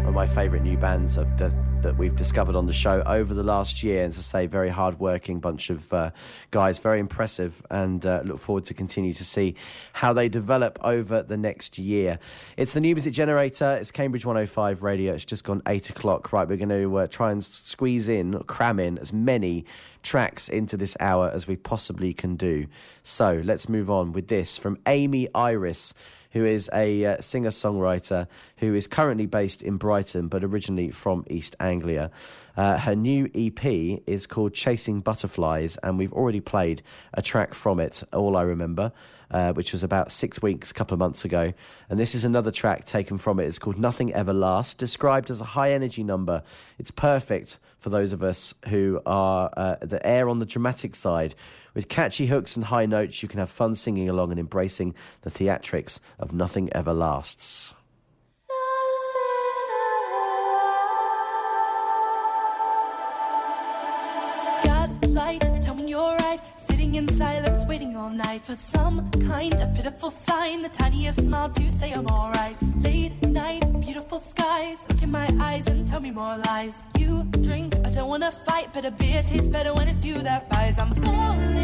One of my favourite new bands of the, that we've discovered on the show over the last year. And as I say, very hard-working bunch of uh, guys, very impressive, and uh, look forward to continue to see how they develop over the next year. It's the New Music Generator. It's Cambridge 105 Radio. It's just gone eight o'clock. Right, we're going to uh, try and squeeze in, cram in as many tracks into this hour as we possibly can do. So let's move on with this from Amy Iris who is a uh, singer songwriter who is currently based in Brighton but originally from East Anglia. Uh, her new EP is called Chasing Butterflies, and we've already played a track from it, All I Remember, uh, which was about six weeks, a couple of months ago. And this is another track taken from it. It's called Nothing Ever Lasts, described as a high energy number. It's perfect for those of us who are uh, the err on the dramatic side. With catchy hooks and high notes, you can have fun singing along and embracing the theatrics of Nothing Ever Lasts. In silence, waiting all night for some kind of pitiful sign. The tiniest smile to say I'm alright. Late night, beautiful skies. Look in my eyes and tell me more lies. You drink, I don't wanna fight, but a beer tastes better when it's you that buys. I'm falling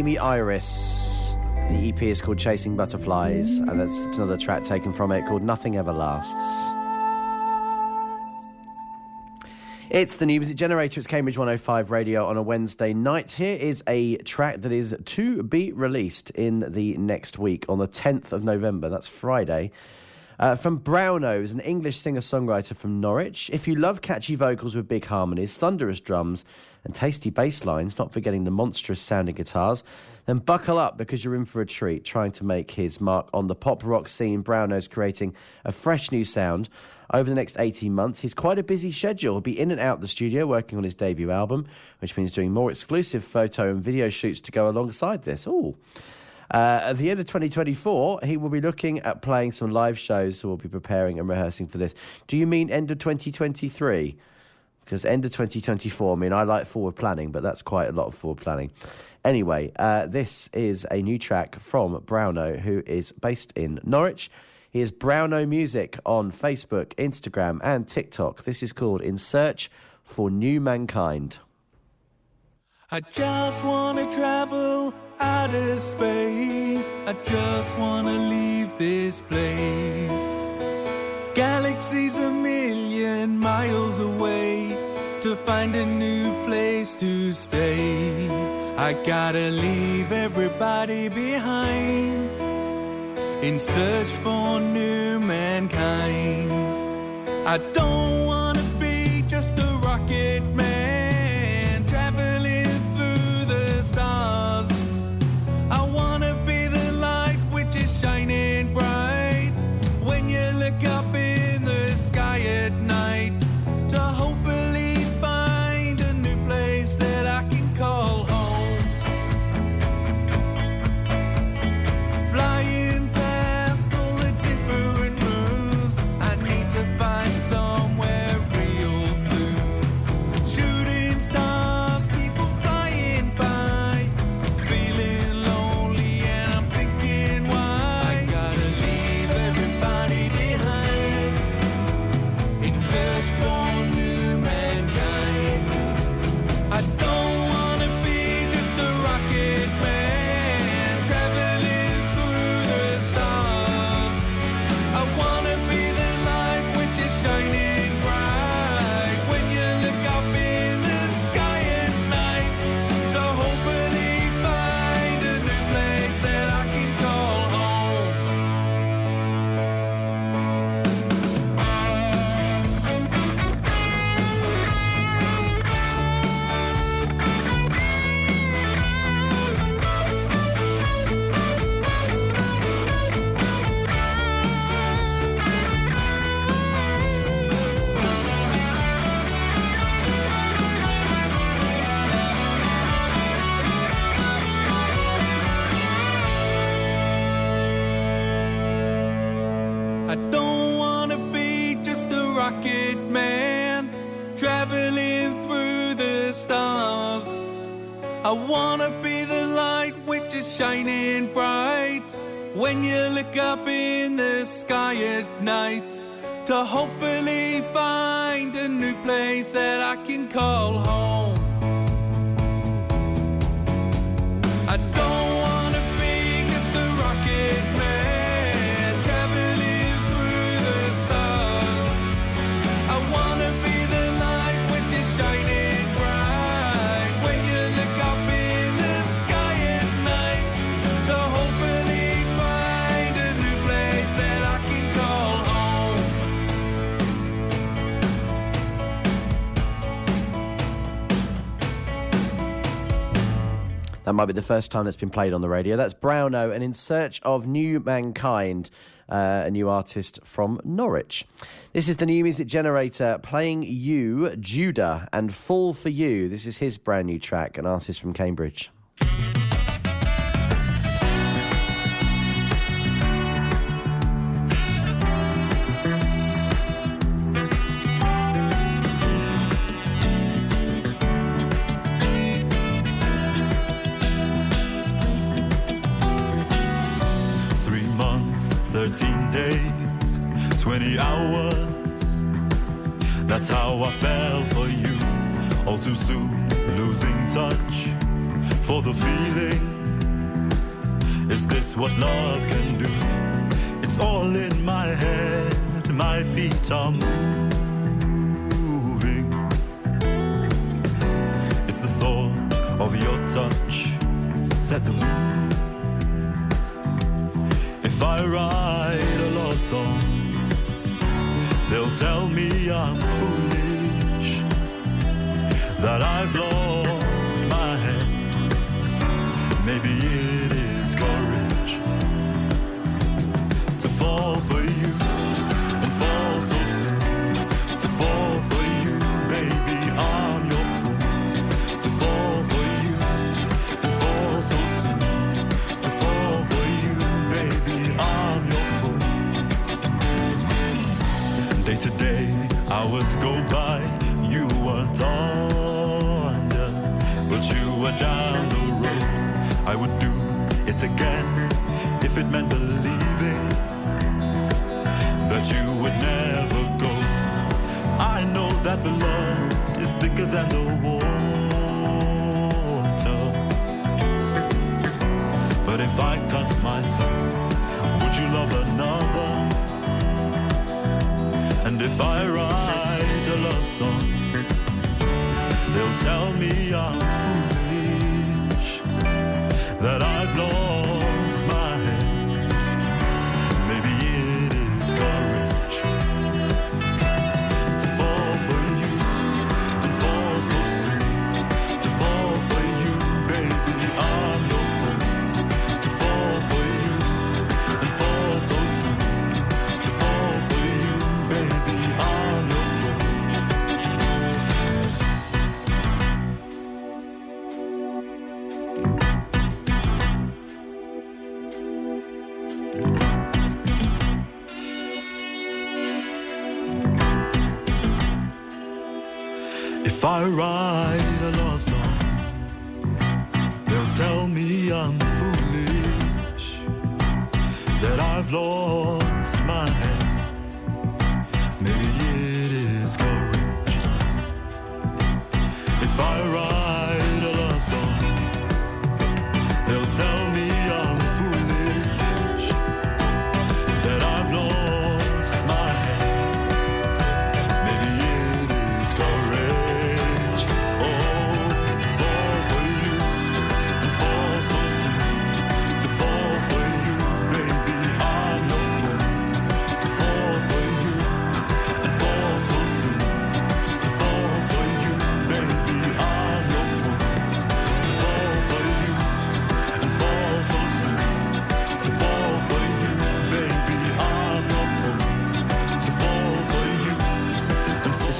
Amy Iris. The EP is called Chasing Butterflies, and that's another track taken from it called Nothing Ever Lasts. It's the New Music Generator. It's Cambridge 105 Radio on a Wednesday night. Here is a track that is to be released in the next week on the 10th of November. That's Friday. Uh, from Brownose, an English singer songwriter from Norwich. If you love catchy vocals with big harmonies, thunderous drums, and tasty bass lines, not forgetting the monstrous sounding guitars, then buckle up because you're in for a treat trying to make his mark on the pop rock scene. Brownose creating a fresh new sound. Over the next 18 months, he's quite a busy schedule. He'll be in and out the studio working on his debut album, which means doing more exclusive photo and video shoots to go alongside this. Ooh. Uh, at the end of 2024, he will be looking at playing some live shows, so we'll be preparing and rehearsing for this. Do you mean end of 2023? Because end of 2024, I mean, I like forward planning, but that's quite a lot of forward planning. Anyway, uh, this is a new track from Browno, who is based in Norwich. He is Browno Music on Facebook, Instagram, and TikTok. This is called In Search for New Mankind. I just wanna travel outer space. I just wanna leave this place. Galaxies a miles away to find a new place to stay. I gotta leave everybody behind in search for new mankind. I don't wanna shining bright when you look up in the sky at night to hopefully find a new place that I can call home. That might be the first time that's been played on the radio. That's Browno and In Search of New Mankind. Uh, a new artist from Norwich. This is the new music generator playing you, Judah, and Fall for You. This is his brand new track, an artist from Cambridge.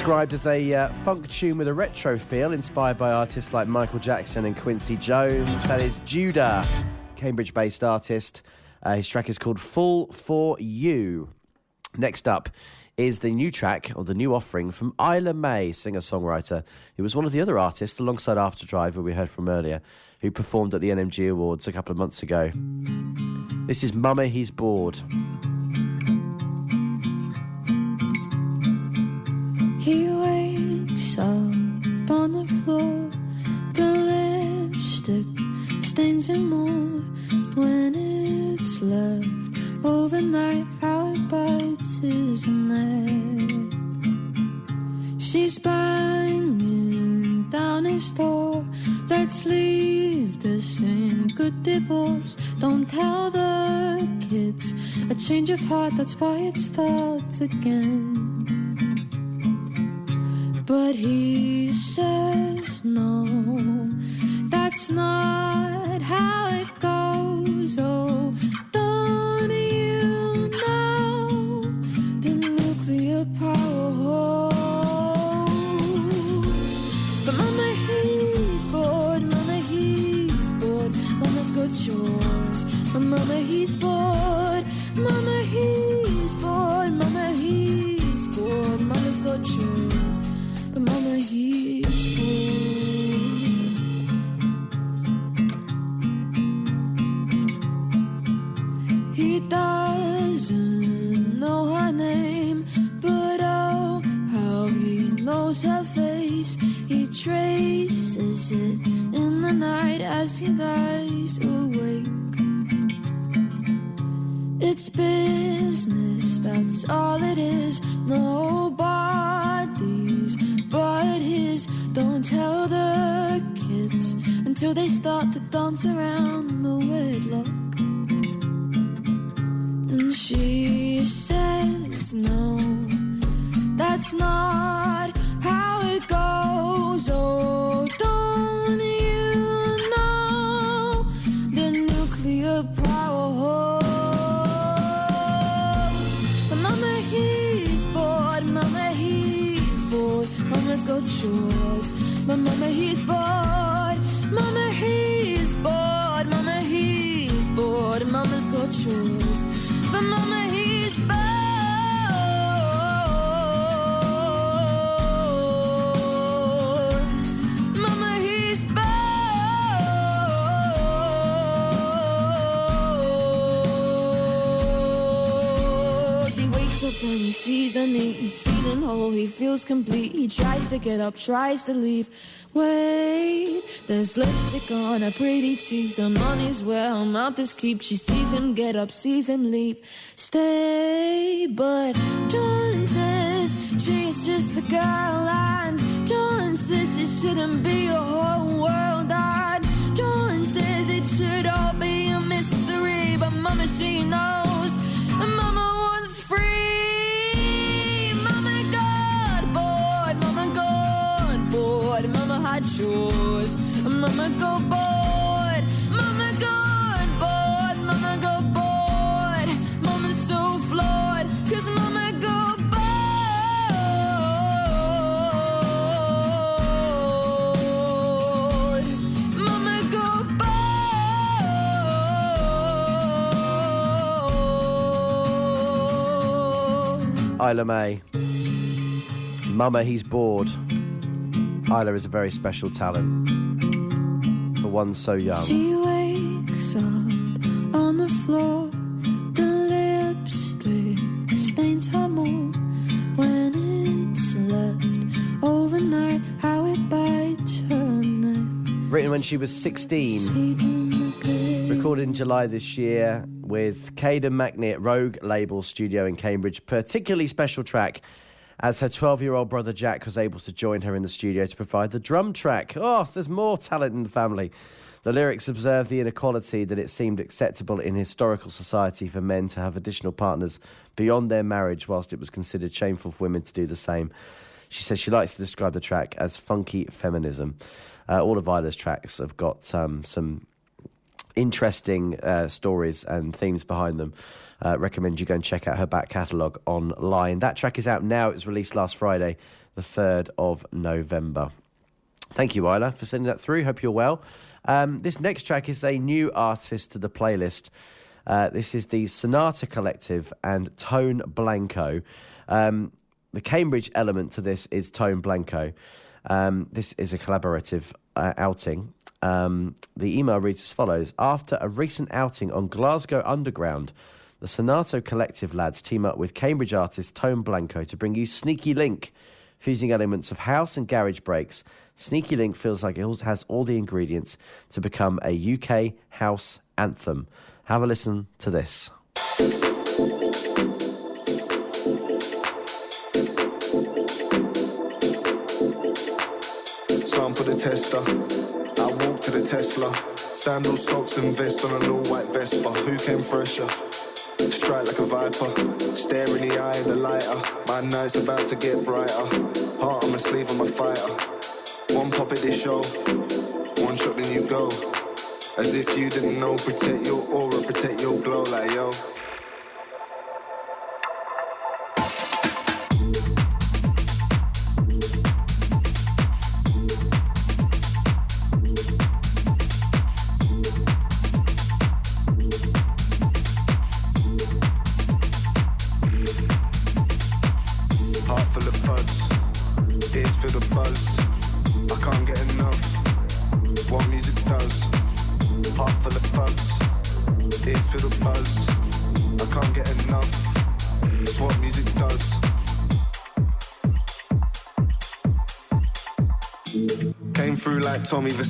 described as a uh, funk tune with a retro feel inspired by artists like Michael Jackson and Quincy Jones. That is Judah, Cambridge based artist. Uh, his track is called Full for You. Next up is the new track or the new offering from Isla May, singer songwriter, who was one of the other artists alongside Afterdrive, who we heard from earlier, who performed at the NMG Awards a couple of months ago. This is Mama, He's Bored. He wakes up on the floor. The lipstick stains him more when it's left overnight. How it bites his neck. She's banging down his door. Let's leave this in good divorce. Don't tell the kids a change of heart. That's why it starts again. But he says no, that's not how it goes. Oh, traces it in the night as he lies awake. It's business, that's all it is. Nobody's but his. Don't tell the kids until they start to dance around the wedlock. And she says, No, that's not he sees a need. He's feeling whole. He feels complete. He tries to get up, tries to leave. Wait, there's lipstick on her pretty teeth. Her money's where her mouth is keep. She sees him get up, sees him leave. Stay, but John says she's just a girl, and John says it shouldn't be a whole world. And John says it should all be a mystery, but Mama she knows, and Mama bored, Mama had chores, Mama go bored, Mama go bored, Mama got bored, Mama's so flawed, 'cause Mama got bored. Mama got Isla May. Mama, he's bored. Isla is a very special talent for one so young. She wakes up on the floor. The lipstick stains her more when it's left overnight. How it bites her neck. Written when she was 16. Recorded in July this year with Caden Mackney at Rogue Label Studio in Cambridge. Particularly special track as her 12 year old brother Jack was able to join her in the studio to provide the drum track. Oh, there's more talent in the family. The lyrics observe the inequality that it seemed acceptable in historical society for men to have additional partners beyond their marriage, whilst it was considered shameful for women to do the same. She says she likes to describe the track as funky feminism. Uh, all of Isla's tracks have got um, some interesting uh, stories and themes behind them. Uh, recommend you go and check out her back catalogue online. That track is out now. It was released last Friday, the 3rd of November. Thank you, Isla, for sending that through. Hope you're well. Um, this next track is a new artist to the playlist. Uh, this is the Sonata Collective and Tone Blanco. Um, the Cambridge element to this is Tone Blanco. Um, this is a collaborative uh, outing. Um, the email reads as follows After a recent outing on Glasgow Underground, the Sonata Collective lads team up with Cambridge artist Tone Blanco to bring you Sneaky Link. Fusing elements of house and garage breaks, Sneaky Link feels like it has all the ingredients to become a UK house anthem. Have a listen to this. Sample the tester. I walk to the Tesla. Sandals, socks, and vest on a little white Vespa. Who came fresher? Strike like a viper. Stare in the eye of the lighter. My night's about to get brighter. Heart on my sleeve, I'm a fighter. One pop at this show. One shot, then you go. As if you didn't know. Protect your aura, protect your glow, like yo.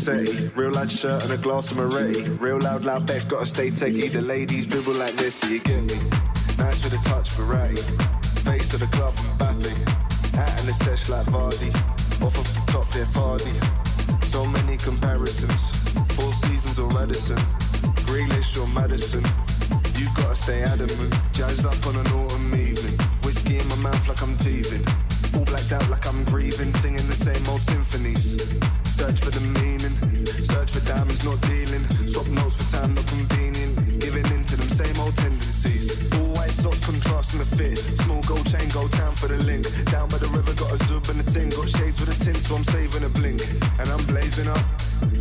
Real loud shirt and a glass of Moretti. Real loud, loud bass, gotta stay techie. The ladies dribble like this, you get me. Nice with a touch, variety. Face of the club, Mbappe. Hat in the sesh like Vardy. Off of the top, they're Vardy. So many comparisons. Four seasons or Radisson. Grealish or Maddison. You gotta stay adamant. Jazzed up on an autumn evening. Whiskey in my mouth like I'm teething. All blacked out like I'm grieving. Singing the same old symphonies. Search for the diamonds, not dealing. Swap notes for time, not convenient. Giving in to them same old tendencies. All white socks contrasting the fit. Small gold chain, go town for the link. Down by the river, got a zub and a tin. Got shades with a tint, so I'm saving a blink. And I'm blazing up.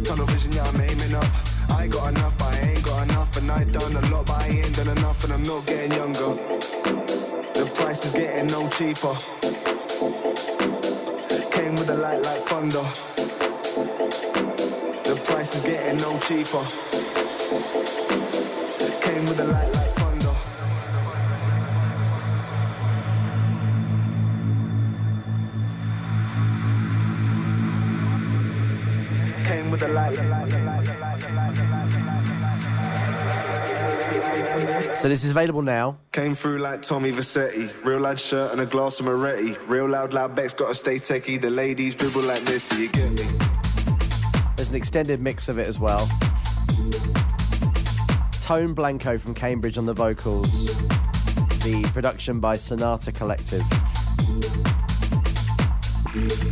Tunnel vision, yeah, I'm aiming up. I got enough, but I ain't got enough. And I done a lot, but I ain't done enough. And I'm not getting younger. The price is getting no cheaper. Came with a light like thunder. Cheaper. Came with a light like thunder. Came with a light. So this is available now. Came through like Tommy Vercetti. Real loud shirt and a glass of Moretti. Real loud, loud Beck's gotta stay techie. The ladies dribble like this, you get me. An extended mix of it as well. Tone Blanco from Cambridge on the vocals. The production by Sonata Collective.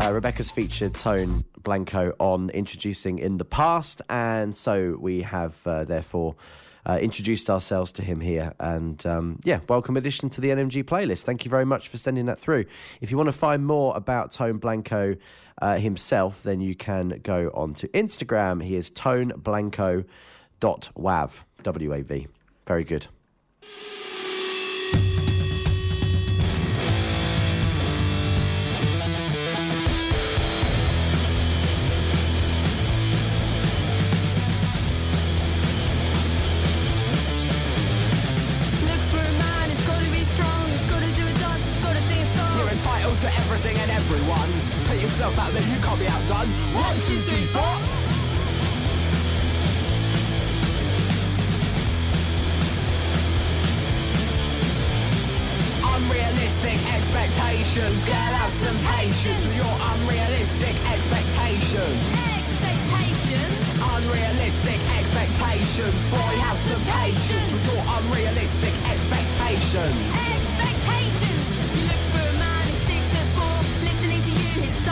Uh, Rebecca's featured Tone Blanco on Introducing in the Past, and so we have uh, therefore uh, introduced ourselves to him here. And um, yeah, welcome addition to the NMG playlist. Thank you very much for sending that through. If you want to find more about Tone Blanco uh, himself, then you can go onto Instagram. He is toneblanco.wav. W-A-V. Very good. Yourself out there, you can't be outdone. One, two, three, four. Unrealistic expectations. Girl, have some patience with your unrealistic expectations. Expectations. Unrealistic expectations. Boy, have some patience with your unrealistic expectations. Expectations.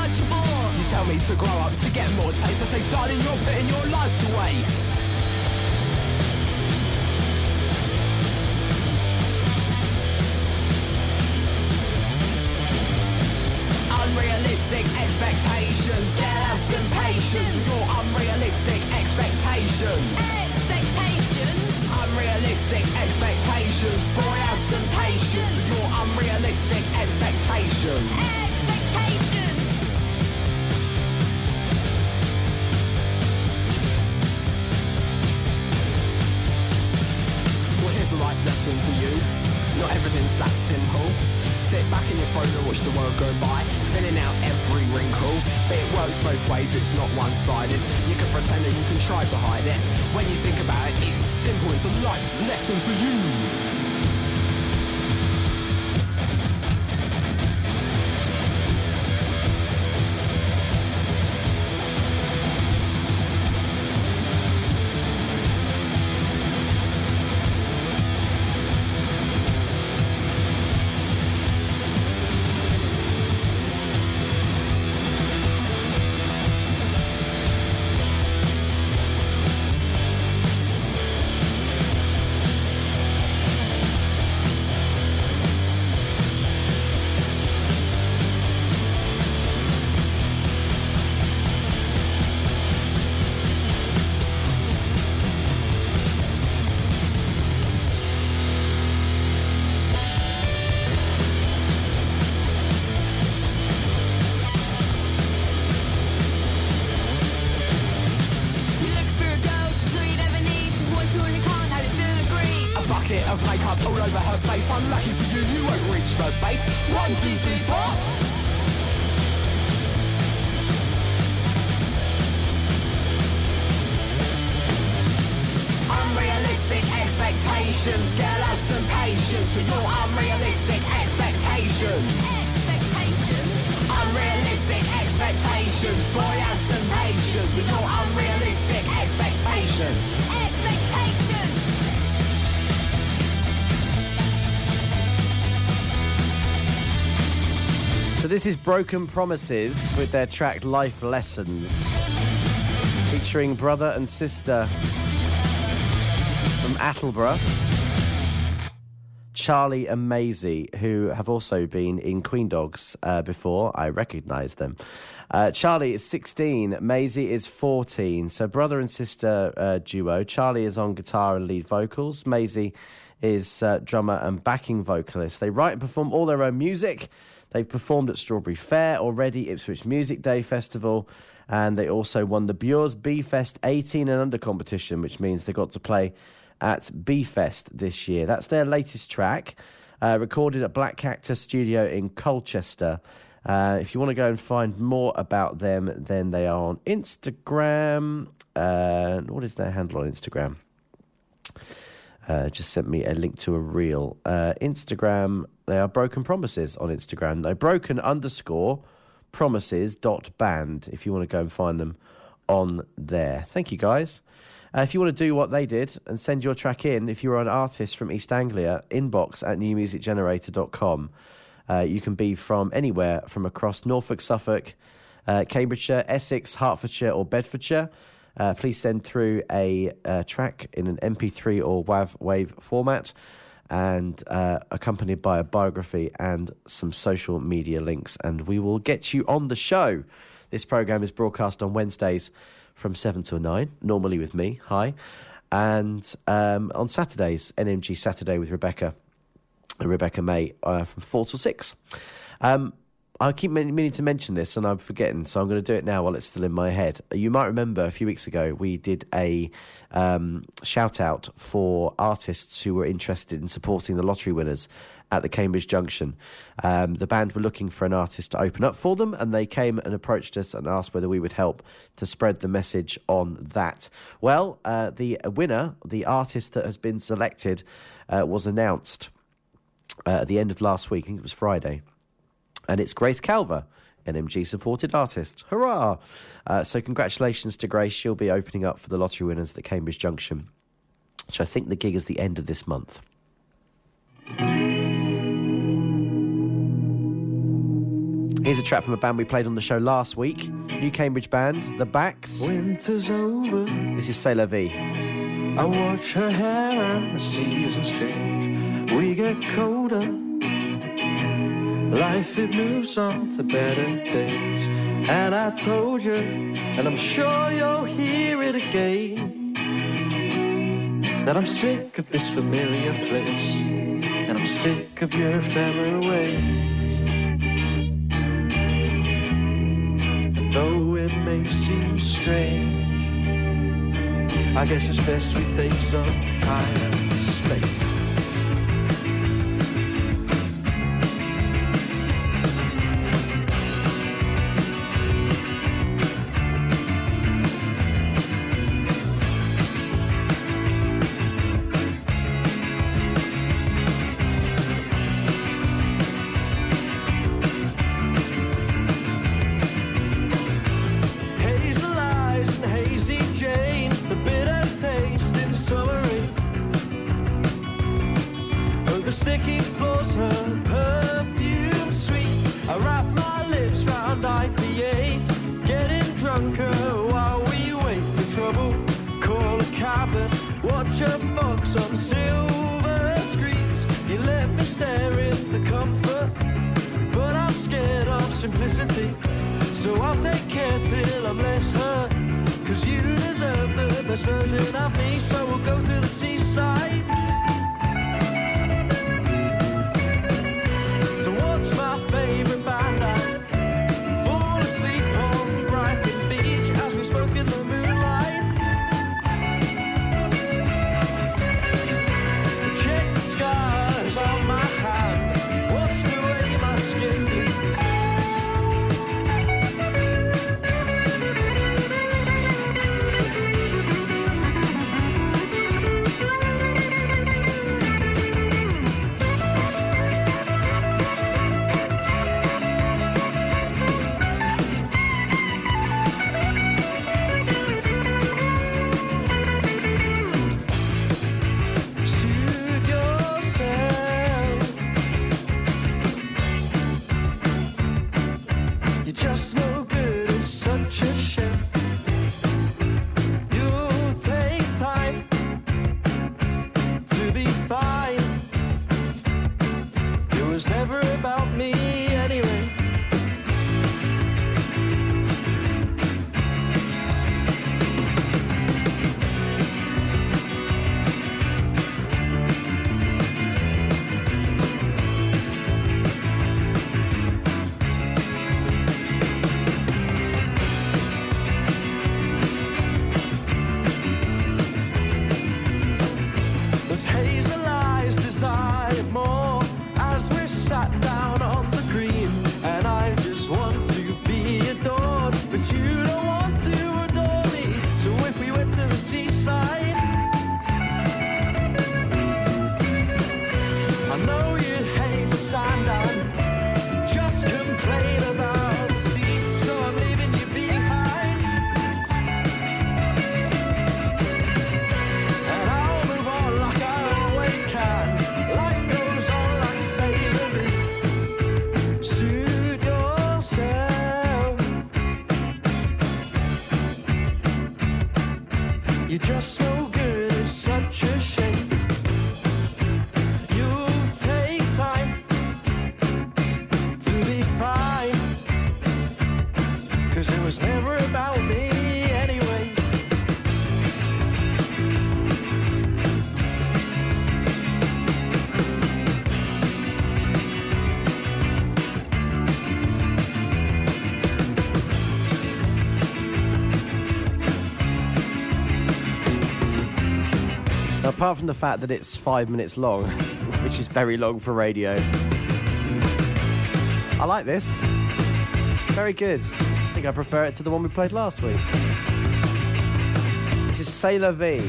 You, it's such a bore. You tell me to grow up to get more taste. I say, darling, you're putting your life to waste. Unrealistic expectations. Get have some patience with your unrealistic expectations. Expectations. unrealistic expectations. Boy, have some patience your unrealistic expectations. Expectations. Here's a life lesson for you. Not everything's that simple. Sit back in your throne and watch the world go by, filling out every wrinkle. But it works both ways, it's not one sided. You can pretend and you can try to hide it. When you think about it, it's simple, it's a life lesson for. You this is Broken Promises with their track Life Lessons, featuring brother and sister from Attleborough, Charlie and Maisie, who have also been in Queen Dogs uh, before. I recognise them. Uh, Charlie is 16, Maisie is 14. So brother and sister uh, duo. Charlie is on guitar and lead vocals. Maisie is uh, drummer and backing vocalist. They write and perform all their own music. They've performed at Strawberry Fair already, Ipswich Music Day Festival, and they also won the Bures B Fest 18 and under competition, which means they got to play at B Fest this year. That's their latest track, uh, recorded at Black Cactus Studio in Colchester. Uh, if you want to go and find more about them, then they are on Instagram. Uh, what is their handle on Instagram? Uh, just sent me a link to a reel. Uh, Instagram, they are Broken Promises on Instagram. No, broken underscore promises dot band if you want to go and find them on there. Thank you, guys. Uh, if you want to do what they did and send your track in, if you're an artist from East Anglia, inbox at newmusicgenerator.com. Uh, you can be from anywhere from across Norfolk, Suffolk, uh, Cambridgeshire, Essex, Hertfordshire, or Bedfordshire. Uh, please send through a uh, track in an MP3 or WAV wave format and uh, accompanied by a biography and some social media links, and we will get you on the show. This program is broadcast on Wednesdays from 7 to 9, normally with me. Hi. And um, on Saturdays, NMG Saturday with Rebecca. Rebecca May uh, from 4 till 6. Um, I keep meaning to mention this and I'm forgetting, so I'm going to do it now while it's still in my head. You might remember a few weeks ago we did a um, shout out for artists who were interested in supporting the lottery winners at the Cambridge Junction. Um, the band were looking for an artist to open up for them, and they came and approached us and asked whether we would help to spread the message on that. Well, uh, the winner, the artist that has been selected, uh, was announced uh, at the end of last week. I think it was Friday. And it's Grace Calver, NMG supported artist. Hurrah! Uh, so, congratulations to Grace. She'll be opening up for the lottery winners at Cambridge Junction, which I think the gig is the end of this month. Here's a track from a band we played on the show last week. New Cambridge band, The Backs. Winter's over. This is la vie. I watch her hair and the seasons change. We get colder. Life it moves on to better days. And I told you, and I'm sure you'll hear it again. that I'm sick of this familiar place, and I'm sick of your ephemeral ways. And though it may seem strange, I guess it's best we take some time and space. Apart from the fact that it's five minutes long, which is very long for radio, I like this. Very good. I think I prefer it to the one we played last week. This is Sailor V.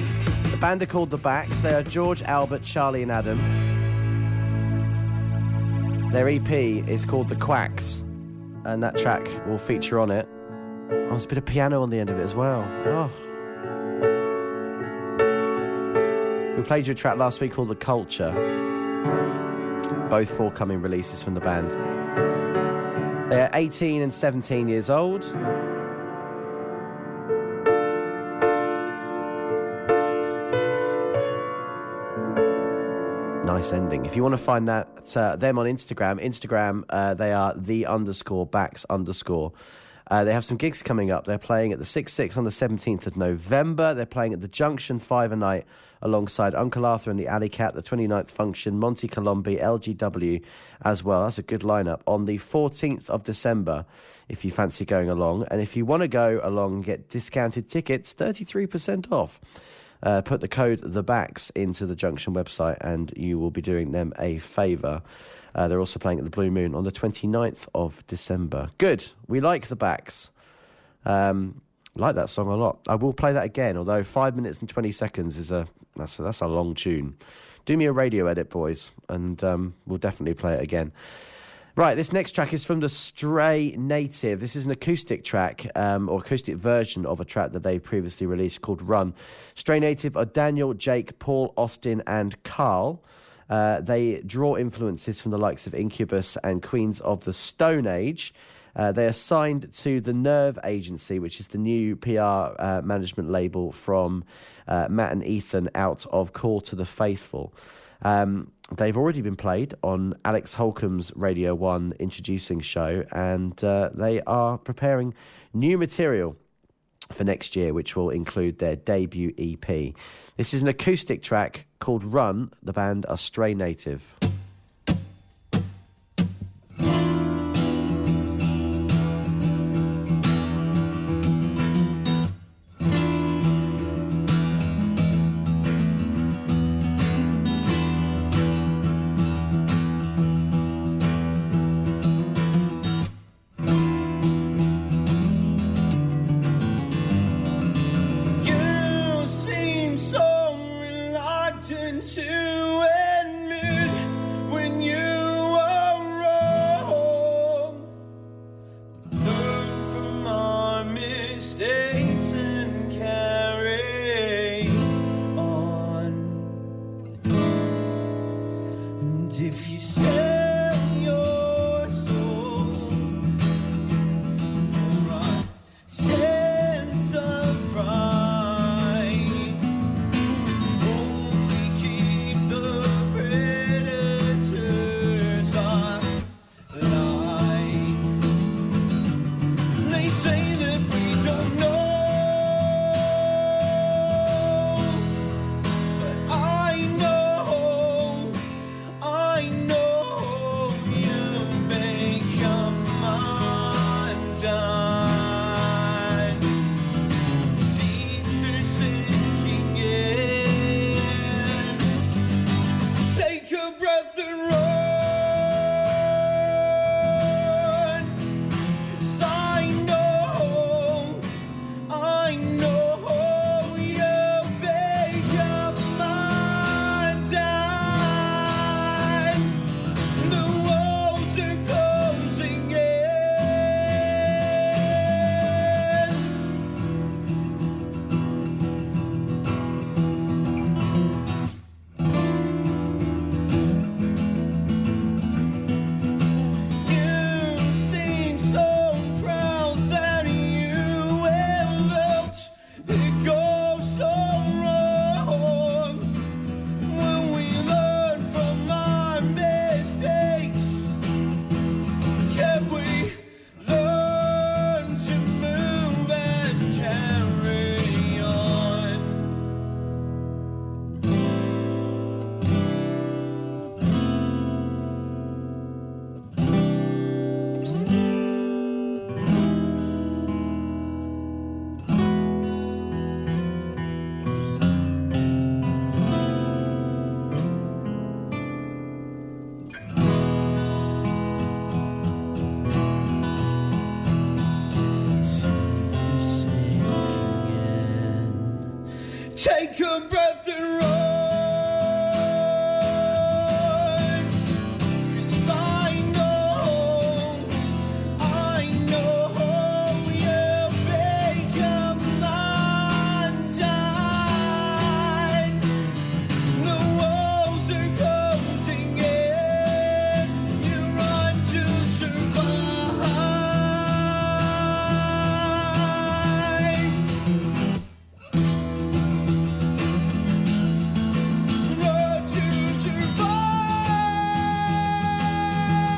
The band are called The Backs. They are George, Albert, Charlie, and Adam. Their EP is called The Quacks, and that track will feature on it. Oh, there's a bit of piano on the end of it as well. Oh. Played you a track last week called The Culture. Both forthcoming releases from the band. They are 18 and 17 years old. Nice ending. If you want to find that uh, them on Instagram, Instagram uh, they are the underscore backs underscore. Uh, they have some gigs coming up. They're playing at the 6 6 on the 17th of November. They're playing at the Junction 5 a night alongside Uncle Arthur and the Alley Cat, the 29th Function, Monty Colombi, LGW as well. That's a good lineup. On the 14th of December, if you fancy going along. And if you want to go along get discounted tickets, 33% off. Uh, put the code the backs into the Junction website and you will be doing them a favour. Uh, they're also playing at the Blue Moon on the 29th of December. Good. We like the backs. Um, like that song a lot. I will play that again, although five minutes and 20 seconds is a that's a, that's a long tune. Do me a radio edit, boys, and um, we'll definitely play it again. Right, this next track is from the Stray Native. This is an acoustic track um, or acoustic version of a track that they previously released called Run. Stray Native are Daniel, Jake, Paul, Austin, and Carl. Uh, they draw influences from the likes of Incubus and Queens of the Stone Age. Uh, they are signed to the Nerve Agency, which is the new PR uh, management label from uh, Matt and Ethan out of Call to the Faithful. Um, they've already been played on Alex Holcomb's Radio 1 introducing show, and uh, they are preparing new material for next year, which will include their debut EP. This is an acoustic track called Run. The band are Stray Native.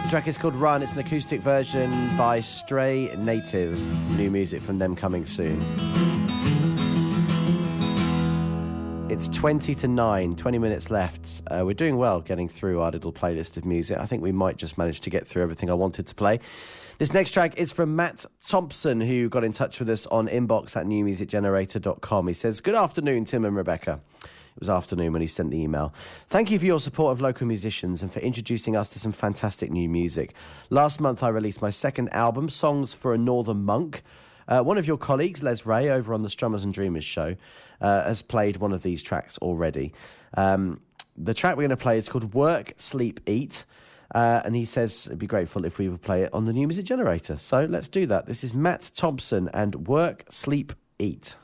The track is called Run. It's an acoustic version by Stray Native. New music from them coming soon. It's 20 to 9, 20 minutes left. Uh, we're doing well getting through our little playlist of music. I think we might just manage to get through everything I wanted to play. This next track is from Matt Thompson, who got in touch with us on inbox at newmusicgenerator.com. He says, Good afternoon, Tim and Rebecca. It was afternoon when he sent the email. Thank you for your support of local musicians and for introducing us to some fantastic new music. Last month, I released my second album, Songs for a Northern Monk. Uh, one of your colleagues, Les Ray, over on the Strummers and Dreamers show, uh, has played one of these tracks already. Um, the track we're going to play is called Work, Sleep, Eat. Uh, and he says it'd be grateful if we would play it on the new music generator. So let's do that. This is Matt Thompson and Work, Sleep, Eat.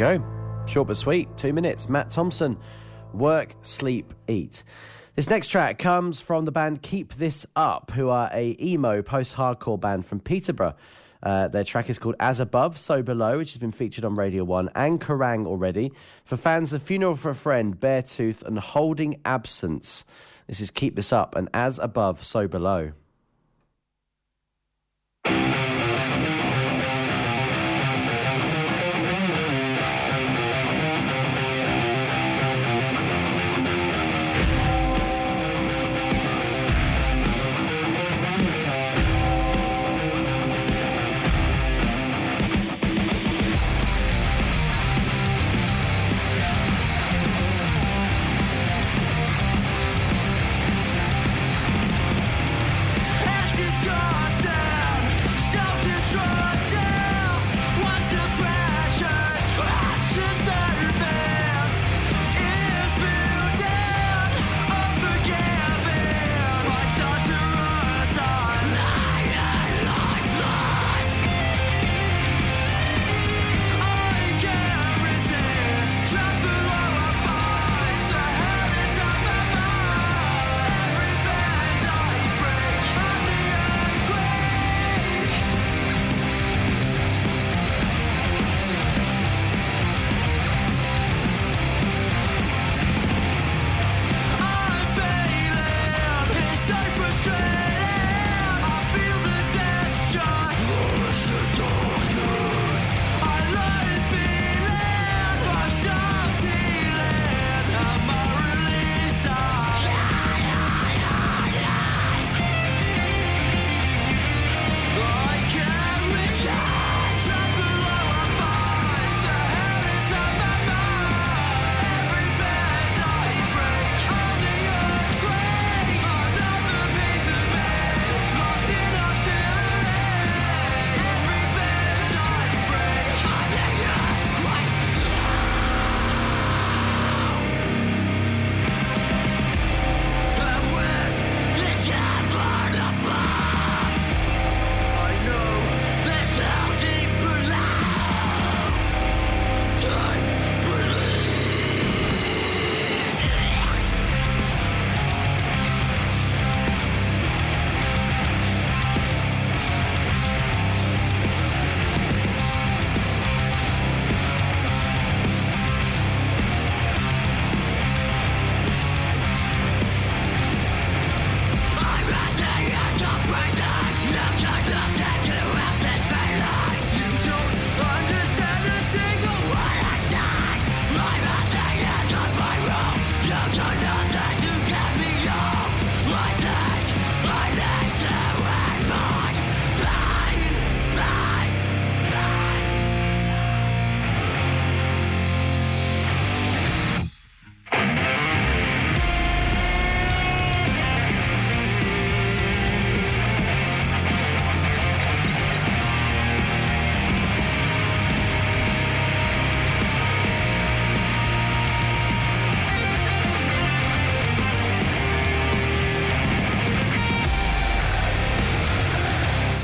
Go. Short but sweet. Two minutes. Matt Thompson. Work, sleep, eat. This next track comes from the band Keep This Up, who are a emo post-hardcore band from Peterborough. Uh, their track is called As Above, So Below, which has been featured on Radio 1 and Kerrang already. For fans of Funeral for a Friend, Beartooth, and Holding Absence, this is Keep This Up and As Above, So Below.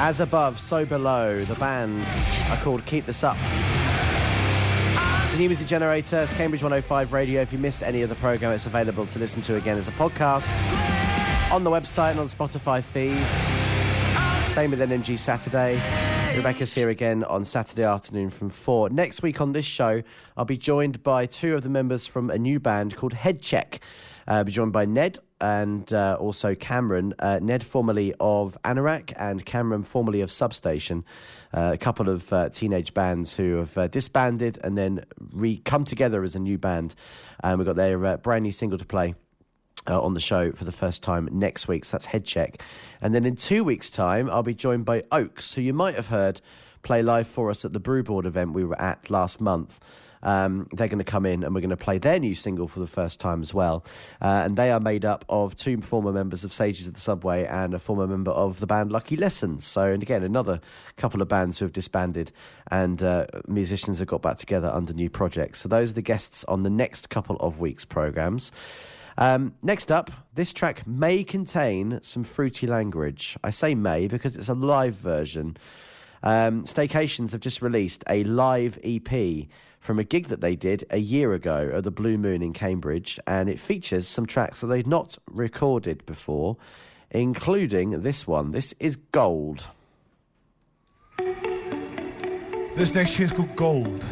As above, so below. The band are called Keep This Up. The new music generator is Cambridge 105 Radio. If you missed any of the program, it's available to listen to again as a podcast on the website and on Spotify feed. Same with NMG Saturday. Rebecca's here again on Saturday afternoon from 4. Next week on this show, I'll be joined by two of the members from a new band called Head Check. Uh, be joined by Ned and uh, also Cameron. Uh, Ned, formerly of Anorak, and Cameron, formerly of Substation. Uh, a couple of uh, teenage bands who have uh, disbanded and then re come together as a new band. And we've got their uh, brand new single to play on the show for the first time next week. So that's Head Check. And then in two weeks' time, I'll be joined by Oaks, who you might have heard play live for us at the Brewboard event we were at last month. Um, they're going to come in and we're going to play their new single for the first time as well. Uh, and they are made up of two former members of Sages of the Subway and a former member of the band Lucky Lessons. So, and again, another couple of bands who have disbanded and uh, musicians have got back together under new projects. So, those are the guests on the next couple of weeks' programmes. Um, next up, this track may contain some fruity language. I say may because it's a live version. Um, Staycations have just released a live EP from a gig that they did a year ago at the Blue Moon in Cambridge, and it features some tracks that they've not recorded before, including this one. This is Gold. This next tune's called Gold.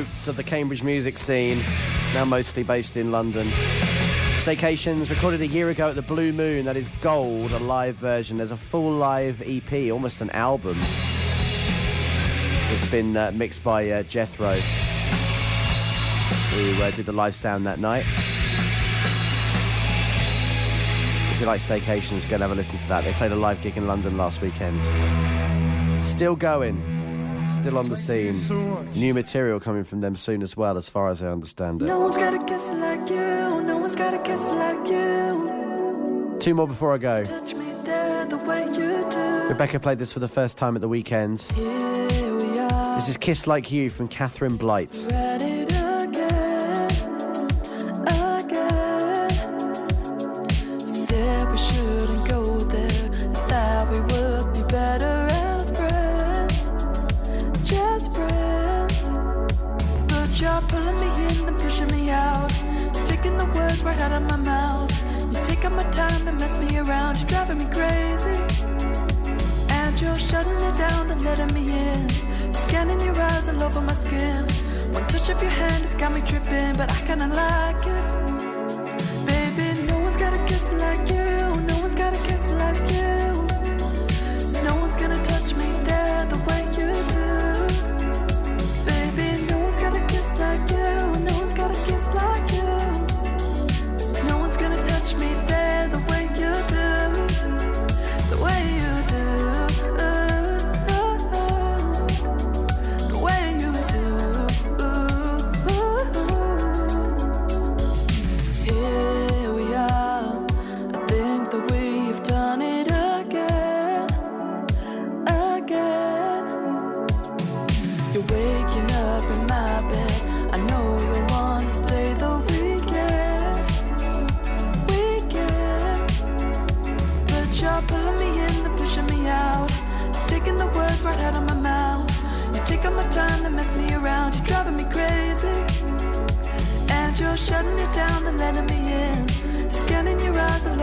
goats of the Cambridge music scene, now mostly based in London. Staycations, recorded a year ago at the Blue Moon, that is Gold, a live version. There's a full live EP, almost an album. It's been uh, mixed by uh, Jethro, who uh, did the live sound that night. If you like staycations, go and have a listen to that. They played a live gig in London last weekend. Still going still on the scene. New material coming from them soon as well, as far as I understand it. No one's got a kiss like you. No one's got a kiss like you. Two more before I go. Rebecca played this for the first time at the weekend. We this is Kiss Like You from Catherine Blight.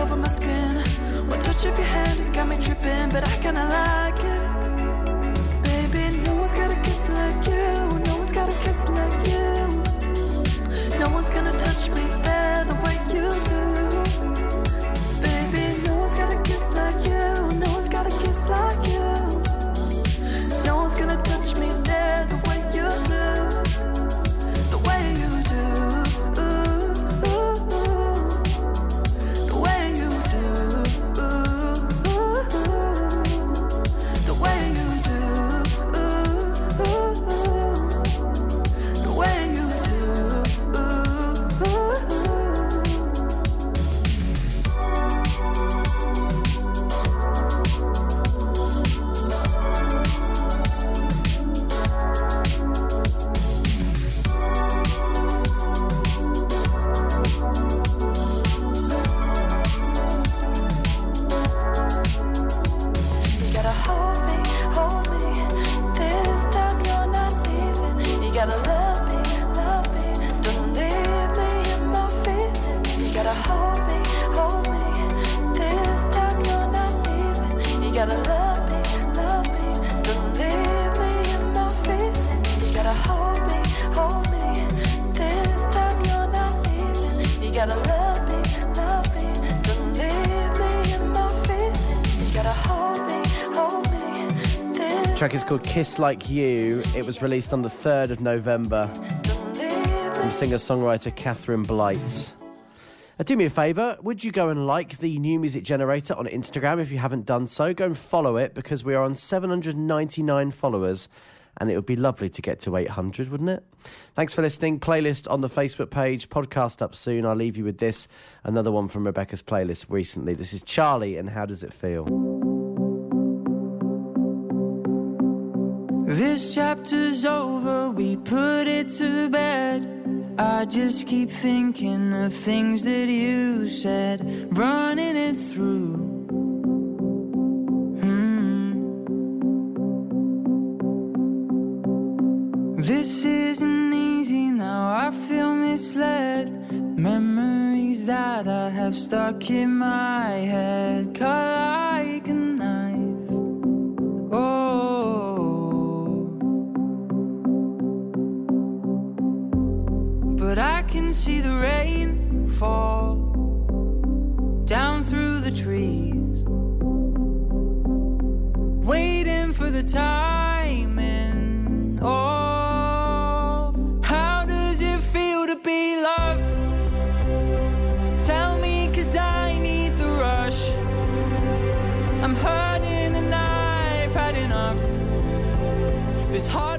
over my skin. One touch of your hand has got me tripping, but I kinda like it. Called Kiss Like You. It was released on the 3rd of November from singer songwriter Catherine Blight. Do me a favour, would you go and like the new music generator on Instagram if you haven't done so? Go and follow it because we are on 799 followers and it would be lovely to get to 800, wouldn't it? Thanks for listening. Playlist on the Facebook page, podcast up soon. I'll leave you with this, another one from Rebecca's playlist recently. This is Charlie and How Does It Feel? This chapter's over, we put it to bed. I just keep thinking of things that you said, running it through. Hmm. This isn't easy now, I feel misled. Memories that I have stuck in my head, cut like a knife. Oh. I can see the rain fall down through the trees, waiting for the timing. Oh, how does it feel to be loved? Tell me, cause I need the rush. I'm hurting and I've had enough. This can't.